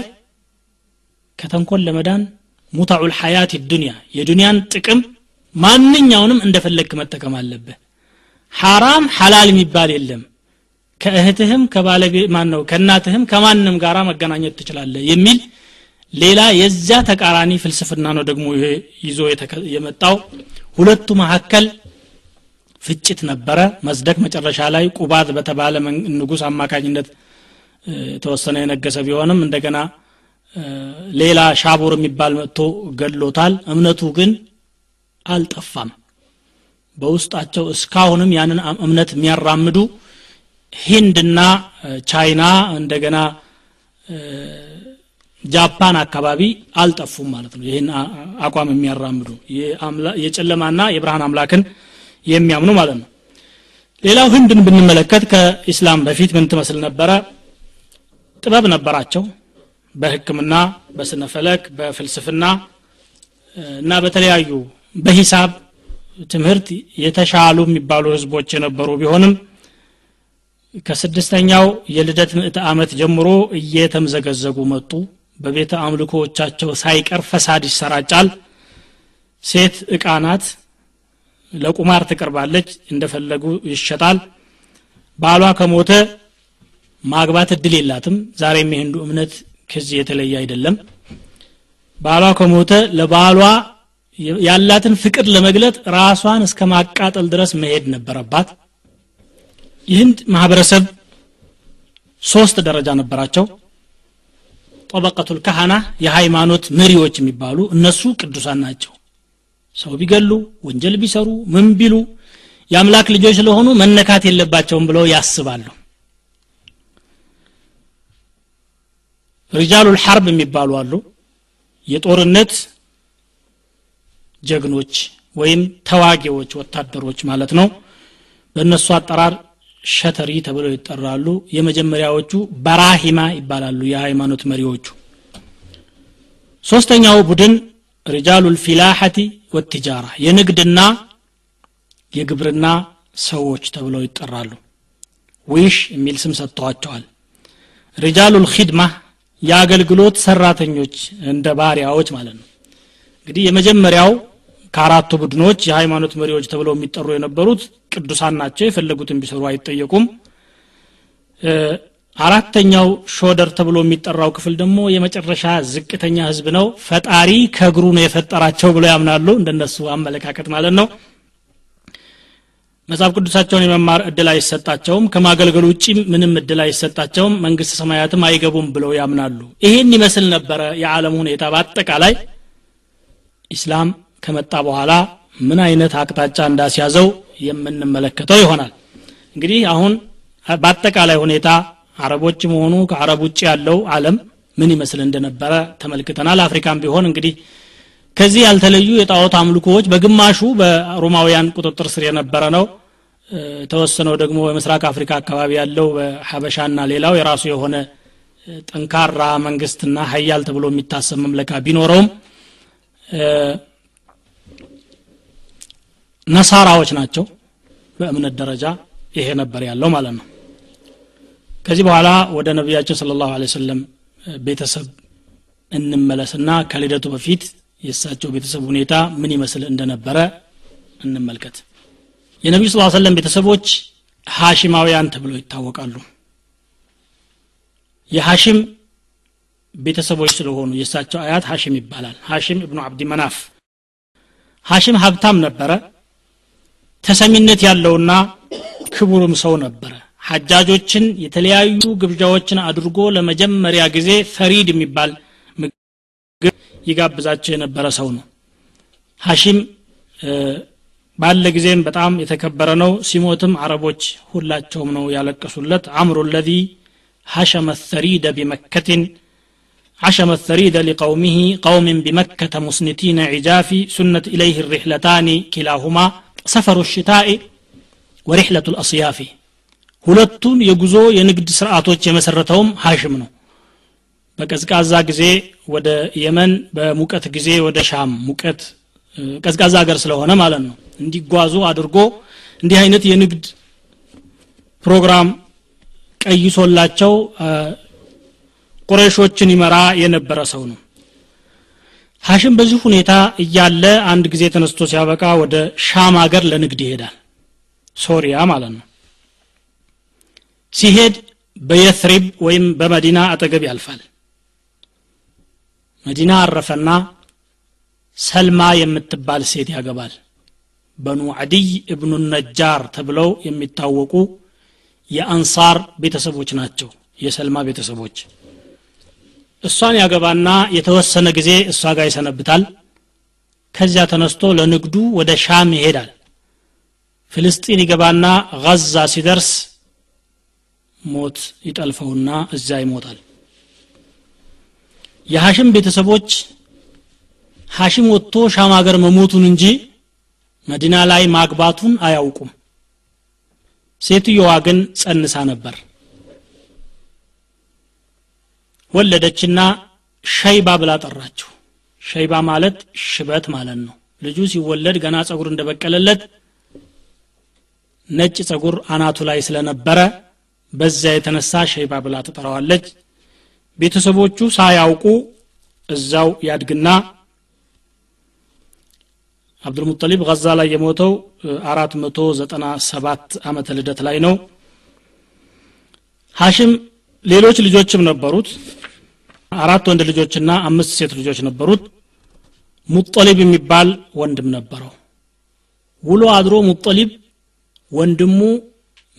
ከተንኮል ለመዳን ሙታዑል ሐያት ዱንያ የዱንያን ጥቅም ማንኛውንም እንደፈለግክ መጠቀም አለብህ። ሐራም ሐላል የሚባል የለም። ከእህትህም ከባለቤ ነው ከእናትህም ከማንም ጋራ መገናኘት ትችላለህ የሚል ሌላ የዚያ ተቃራኒ ፍልስፍና ነው ደግሞ ይዞ የመጣው። ሁለቱ መካከል ፍጭት ነበረ። መዝደቅ መጨረሻ ላይ ቁባት በተባለ ንጉስ አማካኝነት የተወሰነ የነገሰ ቢሆንም እንደገና ሌላ ሻቡር የሚባል መጥቶ ገድሎታል። እምነቱ ግን አልጠፋም። በውስጣቸው እስካሁንም ያንን እምነት የሚያራምዱ ሂንድና ቻይና እንደገና ጃፓን አካባቢ አልጠፉም ማለት ነው። ይህን አቋም የሚያራምዱ የጨለማና የብርሃን አምላክን የሚያምኑ ማለት ነው። ሌላው ህንድን ብንመለከት ከኢስላም በፊት ምን ትመስል ነበረ? ጥበብ ነበራቸው በህክምና በስነ ፈለክ በፍልስፍና እና በተለያዩ በሂሳብ ትምህርት የተሻሉ የሚባሉ ህዝቦች የነበሩ ቢሆንም ከስድስተኛው የልደት ምዕተ ዓመት ጀምሮ እየተምዘገዘጉ መጡ። በቤተ አምልኮዎቻቸው ሳይቀር ፈሳድ ይሰራጫል። ሴት እቃ ናት። ለቁማር ትቀርባለች። እንደፈለጉ ይሸጣል። ባሏ ከሞተ ማግባት እድል የላትም። ዛሬም የህንዱ እምነት ከዚህ የተለየ አይደለም። ባሏ ከሞተ ለባሏ ያላትን ፍቅር ለመግለጥ ራሷን እስከ ማቃጠል ድረስ መሄድ ነበረባት። ይህንድ ማህበረሰብ ሶስት ደረጃ ነበራቸው። ጠበቀቱል ካህና የሃይማኖት መሪዎች የሚባሉ እነሱ ቅዱሳን ናቸው። ሰው ቢገሉ ወንጀል ቢሰሩ ምን ቢሉ የአምላክ ልጆች ስለሆኑ መነካት የለባቸውም ብለው ያስባሉ ሪጃሉል ሐርብ የሚባሉ አሉ። የጦርነት ጀግኖች ወይም ተዋጊዎች ወታደሮች ማለት ነው። በእነሱ አጠራር ሸተሪ ተብለው ይጠራሉ። የመጀመሪያዎቹ በራሂማ ይባላሉ የሃይማኖት መሪዎቹ። ሶስተኛው ቡድን ሪጃሉ ልፊላሐቲ ወትጃራ የንግድና የግብርና ሰዎች ተብለው ይጠራሉ። ዊሽ የሚል ስም ሰጥተዋቸዋል። ሪጃሉ ልኪድማ የአገልግሎት ሰራተኞች እንደ ባሪያዎች ማለት ነው። እንግዲህ የመጀመሪያው ከአራቱ ቡድኖች የሃይማኖት መሪዎች ተብለው የሚጠሩ የነበሩት ቅዱሳን ናቸው የፈለጉትን ቢሰሩ አይጠየቁም። አራተኛው ሾደር ተብሎ የሚጠራው ክፍል ደግሞ የመጨረሻ ዝቅተኛ ህዝብ ነው። ፈጣሪ ከእግሩ ነው የፈጠራቸው ብሎ ያምናሉ እንደነሱ አመለካከት ማለት ነው መጽሐፍ ቅዱሳቸውን የመማር እድል አይሰጣቸውም። ከማገልገል ውጭ ምንም እድል አይሰጣቸውም። መንግስት ሰማያትም አይገቡም ብለው ያምናሉ። ይሄን ይመስል ነበረ የዓለም ሁኔታ። በአጠቃላይ ኢስላም ከመጣ በኋላ ምን አይነት አቅጣጫ እንዳስያዘው የምንመለከተው ይሆናል። እንግዲህ አሁን በአጠቃላይ ሁኔታ አረቦች መሆኑ ከአረብ ውጭ ያለው አለም ምን ይመስል እንደነበረ ተመልክተናል። አፍሪካም ቢሆን እንግዲህ ከዚህ ያልተለዩ የጣዖት አምልኮዎች በግማሹ በሮማውያን ቁጥጥር ስር የነበረ ነው። ተወሰነው ደግሞ በምስራቅ አፍሪካ አካባቢ ያለው በሀበሻና ሌላው የራሱ የሆነ ጠንካራ መንግስትና ሀያል ተብሎ የሚታሰብ መምለካ ቢኖረውም ነሳራዎች ናቸው። በእምነት ደረጃ ይሄ ነበር ያለው ማለት ነው። ከዚህ በኋላ ወደ ነቢያችን ስለ ላሁ ቤተሰብ እንመለስና ከልደቱ በፊት የእሳቸው ቤተሰብ ሁኔታ ምን ይመስል እንደነበረ እንመልከት። የነቢዩ ስ ሰለም ቤተሰቦች ሀሽማውያን ተብለው ይታወቃሉ። የሐሽም ቤተሰቦች ስለሆኑ የእሳቸው አያት ሐሽም ይባላል። ሐሽም እብኑ አብዲ መናፍ። ሐሽም ሀብታም ነበረ ተሰሚነት ያለውና ክቡርም ሰው ነበረ። ሐጃጆችን የተለያዩ ግብዣዎችን አድርጎ ለመጀመሪያ ጊዜ ፈሪድ የሚባል ይጋብዛቸው የነበረ ሰው ነው ሐሺም ባለ ጊዜም በጣም የተከበረ ነው ሲሞትም አረቦች ሁላቸውም ነው ያለቀሱለት አምሩ ለዚ ሐሸመ ሰሪደ ቢመከትን عشم الثريد لقومه قوم بمكة مسنتين عجاف سنت إليه الرحلتان كلاهما سفر الشتاء ورحلة الأصياف ሁለቱን የጉዞ የንግድ ስርዓቶች የመሰረተውም ሀሽም ነው በቀዝቃዛ ጊዜ ወደ የመን በሙቀት ጊዜ ወደ ሻም። ሙቀት ቀዝቃዛ ሀገር ስለሆነ ማለት ነው። እንዲጓዙ አድርጎ እንዲህ አይነት የንግድ ፕሮግራም ቀይሶላቸው ቁረሾችን ይመራ የነበረ ሰው ነው። ሀሽም በዚህ ሁኔታ እያለ አንድ ጊዜ ተነስቶ ሲያበቃ ወደ ሻም ሀገር ለንግድ ይሄዳል። ሶሪያ ማለት ነው። ሲሄድ በየትሪብ ወይም በመዲና አጠገብ ያልፋል መዲና አረፈና ሰልማ የምትባል ሴት ያገባል። በኑ አድይ እብኑ ነጃር ተብለው የሚታወቁ የአንሳር ቤተሰቦች ናቸው የሰልማ ቤተሰቦች። እሷን ያገባና የተወሰነ ጊዜ እሷ ጋር ይሰነብታል። ከዚያ ተነስቶ ለንግዱ ወደ ሻም ይሄዳል። ፍልስጢን ይገባና ጋዛ ሲደርስ ሞት ይጠልፈውና እዛ ይሞታል የሐሽም ቤተሰቦች ሐሽም ወጥቶ ሻም ሀገር መሞቱን እንጂ መዲና ላይ ማግባቱን አያውቁም። ሴትየዋ ግን ጸንሳ ነበር። ወለደችና ሸይባ ብላ ጠራችው። ሸይባ ማለት ሽበት ማለት ነው። ልጁ ሲወለድ ገና ጸጉር እንደበቀለለት ነጭ ጸጉር አናቱ ላይ ስለነበረ በዚያ የተነሳ ሸይባ ብላ ትጠራዋለች ቤተሰቦቹ ሳያውቁ እዛው ያድግና አብዱልሙጠሊብ ጋዛ ላይ የሞተው አራት መቶ ዘጠና ሰባት አመተ ልደት ላይ ነው። ሀሽም ሌሎች ልጆችም ነበሩት። አራት ወንድ ልጆችና አምስት ሴት ልጆች ነበሩት። ሙጠሊብ የሚባል ወንድም ነበረው። ውሎ አድሮ ሙጠሊብ ወንድሙ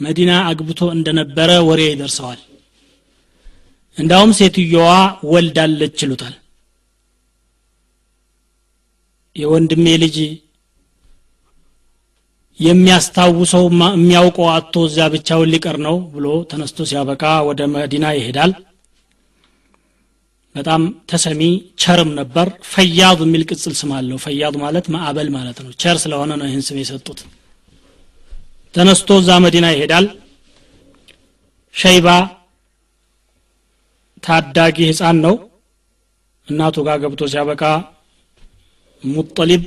መዲና አግብቶ እንደነበረ ወሬ ይደርሰዋል እንዳውም ሴትየዋ ወልዳለች ይሉታል። የወንድሜ ልጅ የሚያስታውሰው የሚያውቀው አቶ እዚያ ብቻውን ሊቀር ነው ብሎ ተነስቶ ሲያበቃ ወደ መዲና ይሄዳል። በጣም ተሰሚ ቸርም ነበር። ፈያዱ የሚል ቅጽል ስም አለው። ፈያዱ ማለት ማዕበል ማለት ነው። ቸር ስለሆነ ነው ይህን ስም የሰጡት። ተነስቶ እዛ መዲና ይሄዳል። ሸይባ ታዳጊ ህፃን ነው። እናቱ ጋር ገብቶ ሲያበቃ ሙጠሊብ።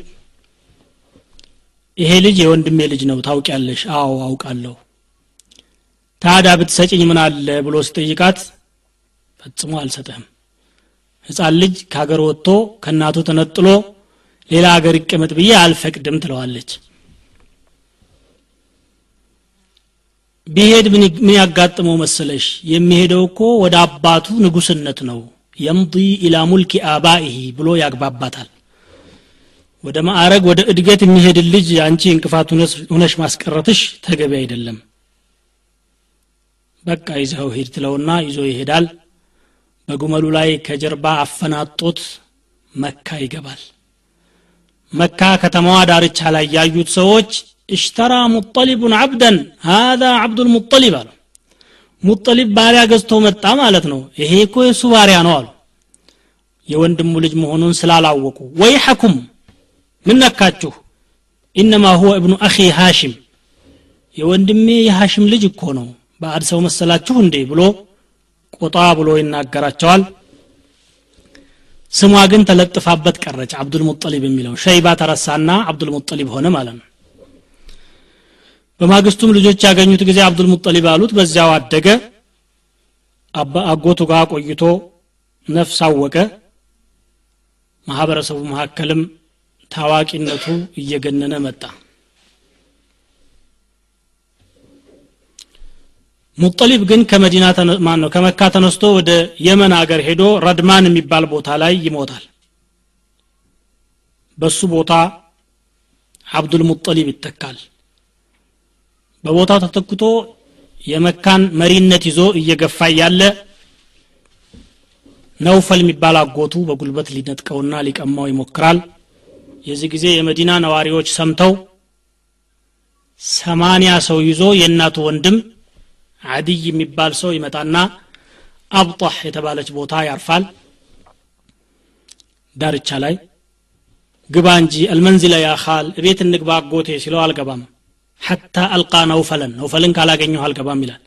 ይሄ ልጅ የወንድሜ ልጅ ነው። ታውቂያለሽ? አዎ አውቃለሁ። ታዳ ብትሰጭኝ ምን አለ ብሎ ሲጠይቃት ፈጽሞ አልሰጠህም ህፃን ልጅ ከሀገር ወጥቶ ከእናቱ ተነጥሎ ሌላ ሀገር ይቀመጥ ብዬ አልፈቅድም ትለዋለች ቢሄድ ምን ያጋጥመው መሰለሽ? የሚሄደው እኮ ወደ አባቱ ንጉስነት ነው። የምዲ ኢላ ሙልኪ አባኢሂ ብሎ ያግባባታል። ወደ ማዕረግ ወደ እድገት የሚሄድ ልጅ አንቺ እንቅፋት ሁነሽ ማስቀረትሽ ተገቢ አይደለም። በቃ ይዘው ሂድ ትለውና ይዞ ይሄዳል። በግመሉ ላይ ከጀርባ አፈናጦት መካ ይገባል። መካ ከተማዋ ዳርቻ ላይ ያዩት ሰዎች እሽተራ ሙጠሊቡን አብደን ሀዛ አብዱል ሙጠሊብ አሉ ሙጠሊብ ባሪያ ገዝቶ መጣ ማለት ነው። ይሄ እኮ የእሱ ባሪያ ነው አሉ። የወንድሙ ልጅ መሆኑን ስላላወቁ ወይ ሐኩም ምን ነካችሁ? ኢነማ ሁወ እብኑ አኺ ሃሽም የወንድሜ የሐሽም ልጅ እኮ ነው። በአድ ሰው መሰላችሁ እንዴ? ብሎ ቆጣ ብሎ ይናገራቸዋል። ስሟ ግን ተለጥፋበት ቀረች። አብዱልሙጠሊብ የሚለው ሸይባ ተረሳና አብዱልሙጠሊብ ሆነ ማለት ነው። በማግስቱም ልጆች ያገኙት ጊዜ አብዱልሙጠሊብ አሉት። በዚያው አደገ። አጎቱ ጋር ቆይቶ ነፍስ አወቀ። ማህበረሰቡ መካከልም ታዋቂነቱ እየገነነ መጣ። ሙጠሊብ ግን ከመዲና ማን ነው ከመካ ተነስቶ ወደ የመን አገር ሄዶ ረድማን የሚባል ቦታ ላይ ይሞታል። በሱ ቦታ አብዱል ሙጠሊብ ይተካል በቦታው ተተክቶ የመካን መሪነት ይዞ እየገፋ ያለ ነውፈል የሚባል አጎቱ በጉልበት ሊነጥቀውና ሊቀማው ይሞክራል። የዚህ ጊዜ የመዲና ነዋሪዎች ሰምተው ሰማንያ ሰው ይዞ የእናቱ ወንድም አድይ የሚባል ሰው ይመጣና አብጣህ የተባለች ቦታ ያርፋል። ዳርቻ ላይ ግባ እንጂ አልመንዚለ ያ ኻል እቤት እንግባ አጎቴ ሲለው አልገባም ሐታ አልቃ ነውፈለን። ነውፈልን ካላገኘሁ አልገባም ይላል።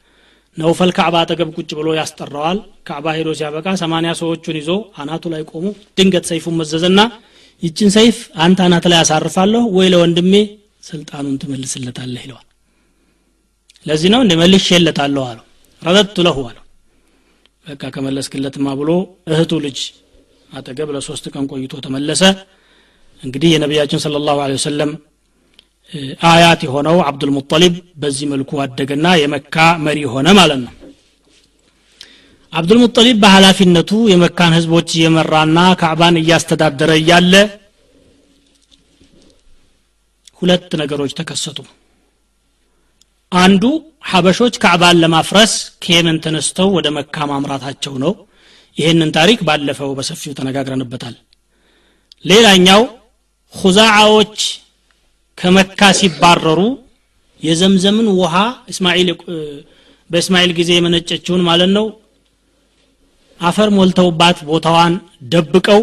ነውፈል ካዕባ አጠገብ ቁጭ ብሎ ያስጠራዋል። ካዕባ ሄዶ ሲያበቃ ሰማንያ ሰዎቹን ይዞ አናቱ ላይ ቆሙ። ድንገት ሰይፉን መዘዘና ይችን ሰይፍ አንተ አናት ላይ አሳርፋለሁ ወይ ለወንድሜ ስልጣኑን ትመልስለታለህ ይለዋል። ለዚህ ነው እንደ መልሼለታለሁ አለው። ረደቱ ለሁ አለው። በቃ ከመለስክለትማ ብሎ እህቱ ልጅ አጠገብ ለሶስት ቀን ቆይቶ ተመለሰ። እንግዲህ የነቢያችን ስለ ላሁ ወሰለም አያት የሆነው አብዱልሙጠሊብ በዚህ መልኩ አደገና የመካ መሪ ሆነ ማለት ነው። አብዱልሙጠሊብ በኃላፊነቱ የመካን ህዝቦች እየመራና ካዕባን እያስተዳደረ እያለ ሁለት ነገሮች ተከሰቱ። አንዱ ሀበሾች ካዕባን ለማፍረስ ከየመን ተነስተው ወደ መካ ማምራታቸው ነው። ይህንን ታሪክ ባለፈው በሰፊው ተነጋግረንበታል። ሌላኛው ሁዛዓዎች ከመካ ሲባረሩ የዘምዘምን ውሃ እስማኤል በእስማኤል ጊዜ የመነጨችውን ማለት ነው አፈር ሞልተውባት ቦታዋን ደብቀው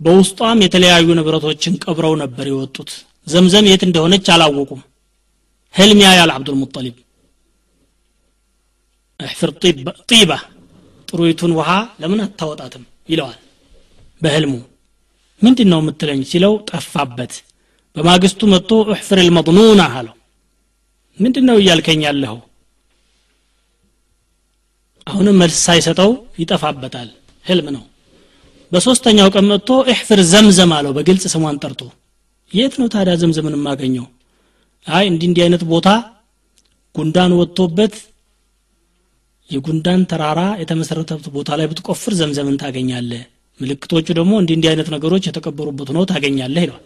በውስጧም የተለያዩ ንብረቶችን ቀብረው ነበር የወጡት። ዘምዘም የት እንደሆነች አላወቁም። ህልም ያያል አብዱልሙጠሊብ እሕፍር ጢባ ጥሩይቱን ውሃ ለምን አታወጣትም? ይለዋል በህልሙ። ምንድን ነው የምትለኝ? ሲለው ጠፋበት በማግስቱ መጥቶ እሕፍር ልመضኑና አለው። ምንድን ነው እያልከኝ ያለኸው? አሁንም መልስ ሳይሰጠው ይጠፋበታል። ህልም ነው። በሶስተኛው ቀን መጥቶ እሕፍር ዘምዘም አለው በግልጽ ስሟን ጠርቶ። የት ነው ታዲያ ዘምዘምን የማገኘው? አይ እንዲህ እንዲህ አይነት ቦታ ጉንዳን ወጥቶበት የጉንዳን ተራራ የተመሰረተበት ቦታ ላይ ብትቆፍር ዘምዘምን ታገኛለህ። ምልክቶቹ ደግሞ እንዲህ እንዲህ አይነት ነገሮች የተቀበሩበት ነው ታገኛለህ ይለዋል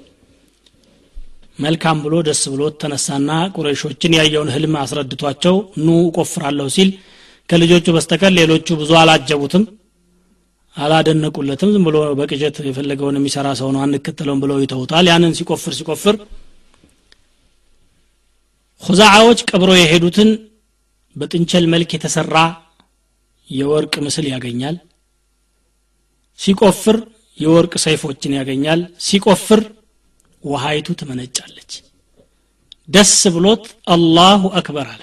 መልካም ብሎ ደስ ብሎ ተነሳና ቁረይሾችን ያየውን ህልም አስረድቷቸው ኑ እቆፍራለሁ ሲል ከልጆቹ በስተቀር ሌሎቹ ብዙ አላጀቡትም አላደነቁለትም። ዝም ብሎ በቅጀት የፈለገውን የሚሰራ ሰው ነው አንከተለውም ብለው ይተውታል። ያንን ሲቆፍር ሲቆፍር ሁዛዓዎች ቀብረው የሄዱትን በጥንቸል መልክ የተሰራ የወርቅ ምስል ያገኛል። ሲቆፍር የወርቅ ሰይፎችን ያገኛል። ሲቆፍር ውሃይቱ ትመነጫለች። ደስ ብሎት አላሁ አክበር አለ።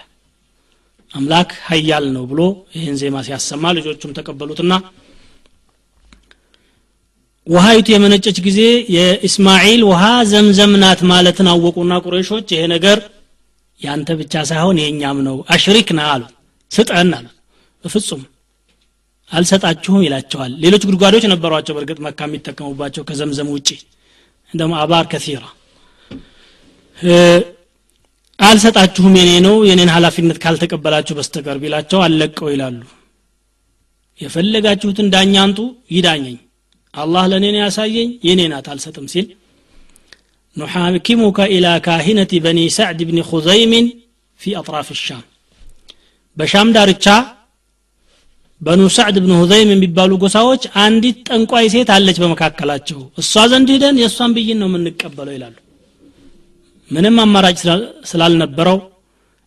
አምላክ ሀያል ነው ብሎ ይህን ዜማ ሲያሰማ ልጆቹም ተቀበሉትና ውሃይቱ የመነጨች ጊዜ የእስማኤል ውሃ ዘምዘም ናት ማለትን አወቁና ቁረይሾች ይሄ ነገር ያንተ ብቻ ሳይሆን የእኛም ነው አሽሪክና አሉ። ስጠን አሉ። በፍጹም አልሰጣችሁም ይላቸዋል። ሌሎች ጉድጓዶች ነበሯቸው በእርግጥ መካ የሚጠቀሙባቸው ከዘምዘም ውጪ عندهم أبار كثيرة قال ستاتشو مينينو ينين هلا في النت قال تكبل اتشو بس تقرب إلى اتشو يفلق اتشو تن دانيا انتو يدانيين الله لنين ياسايين ينين اتال ستم سيل نحاكمك إلى كاهنة بني سعد بن خزيم في اطراف الشام بشام دار اتشا በኑ ሳዕድ ብን ሁዘይም የሚባሉ ጎሳዎች አንዲት ጠንቋይ ሴት አለች በመካከላቸው። እሷ ዘንድ ሂደን የእሷን ብይን ነው የምንቀበለው ይላሉ። ምንም አማራጭ ስላልነበረው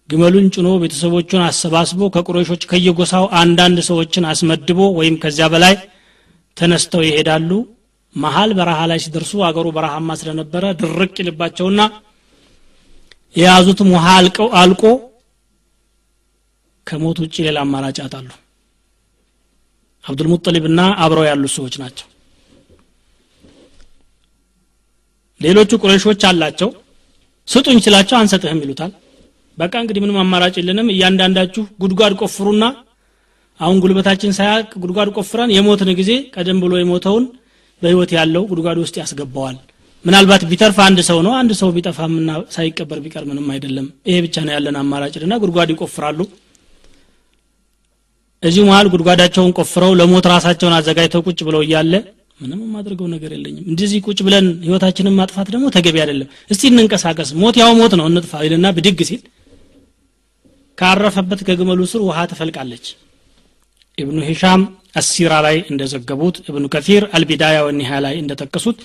ግመሉን ጭኖ ቤተሰቦቹን አሰባስቦ ከቁረሾች ከየጎሳው አንዳንድ ሰዎችን አስመድቦ ወይም ከዚያ በላይ ተነስተው ይሄዳሉ። መሀል በረሃ ላይ ሲደርሱ አገሩ በረሃማ ስለነበረ ድርቅ ይልባቸውና የያዙትም ውሃ አልቆ ከሞት ውጭ ሌላ አማራጭ አጣሉ አብዱልሙጠሊብና አብረው ያሉ ሰዎች ናቸው። ሌሎቹ ቁረሾች አላቸው። ስጡኝ ስላቸው አንሰጥህም ይሉታል። በቃ እንግዲህ ምንም አማራጭ የለንም። እያንዳንዳችሁ ጉድጓድ ቆፍሩና አሁን ጉልበታችን ሳያቅ ጉድጓድ ቆፍረን የሞትን ጊዜ ቀደም ብሎ የሞተውን በህይወት ያለው ጉድጓድ ውስጥ ያስገባዋል። ምናልባት ቢተርፍ አንድ ሰው ነው። አንድ ሰው ቢጠፋምና ሳይቀበር ቢቀር ምንም አይደለም። ይሄ ብቻ ነው ያለን አማራጭና ጉድጓድ ይቆፍራሉ እዚሁ መሀል ጉድጓዳቸውን ቆፍረው ለሞት ራሳቸውን አዘጋጅተው ቁጭ ብለው እያለ ምንም የማድርገው ነገር የለኝም። እንደዚህ ቁጭ ብለን ህይወታችንን ማጥፋት ደግሞ ተገቢ አይደለም። እስቲ እንንቀሳቀስ። ሞት ያው ሞት ነው እንጥፋ ይልና ብድግ ሲል ካረፈበት ከግመሉ ስር ውሃ ትፈልቃለች። ኢብኑ ሂሻም አሲራ ላይ እንደዘገቡት እብኑ ከፊር አልቢዳያ ወኒሃ ላይ እንደጠቀሱት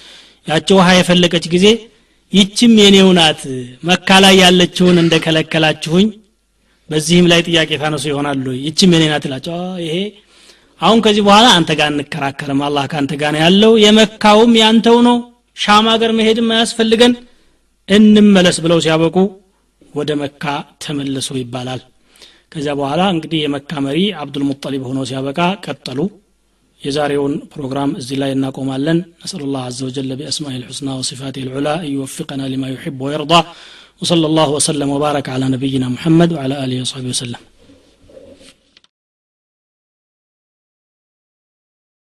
ያቸው ውሃ የፈለቀች ጊዜ ይችም የኔው መካ ላይ ያለችውን እንደከለከላችሁኝ በዚህም ላይ ጥያቄ ታነሱ ይሆናሉ። ይቺ ምን ናት ይሄ አሁን ከዚህ በኋላ አንተ ጋር እንከራከርም አላህ ከአንተ ጋር ነው ያለው። የመካውም ያንተው ነው። ሻም ሀገር መሄድም አያስፈልገን። እንመለስ ብለው ሲያበቁ ወደ መካ ተመለሱ ይባላል። ከዚያ በኋላ እንግዲህ የመካ መሪ አብዱልሙጠሊብ ሆኖ ሲያበቃ ቀጠሉ። የዛሬውን ፕሮግራም እዚህ ላይ እናቆማለን። ነስአሉ ላህ አዘ ወጀለ ቢአስማኢ ልሑስና ወሲፋት ልዑላ እዩወፊቀና ሊማ ዩሕብ ወየርዳ። وصلى الله وسلم وبارك على نبينا محمد وعلى آله وصحبه وسلم.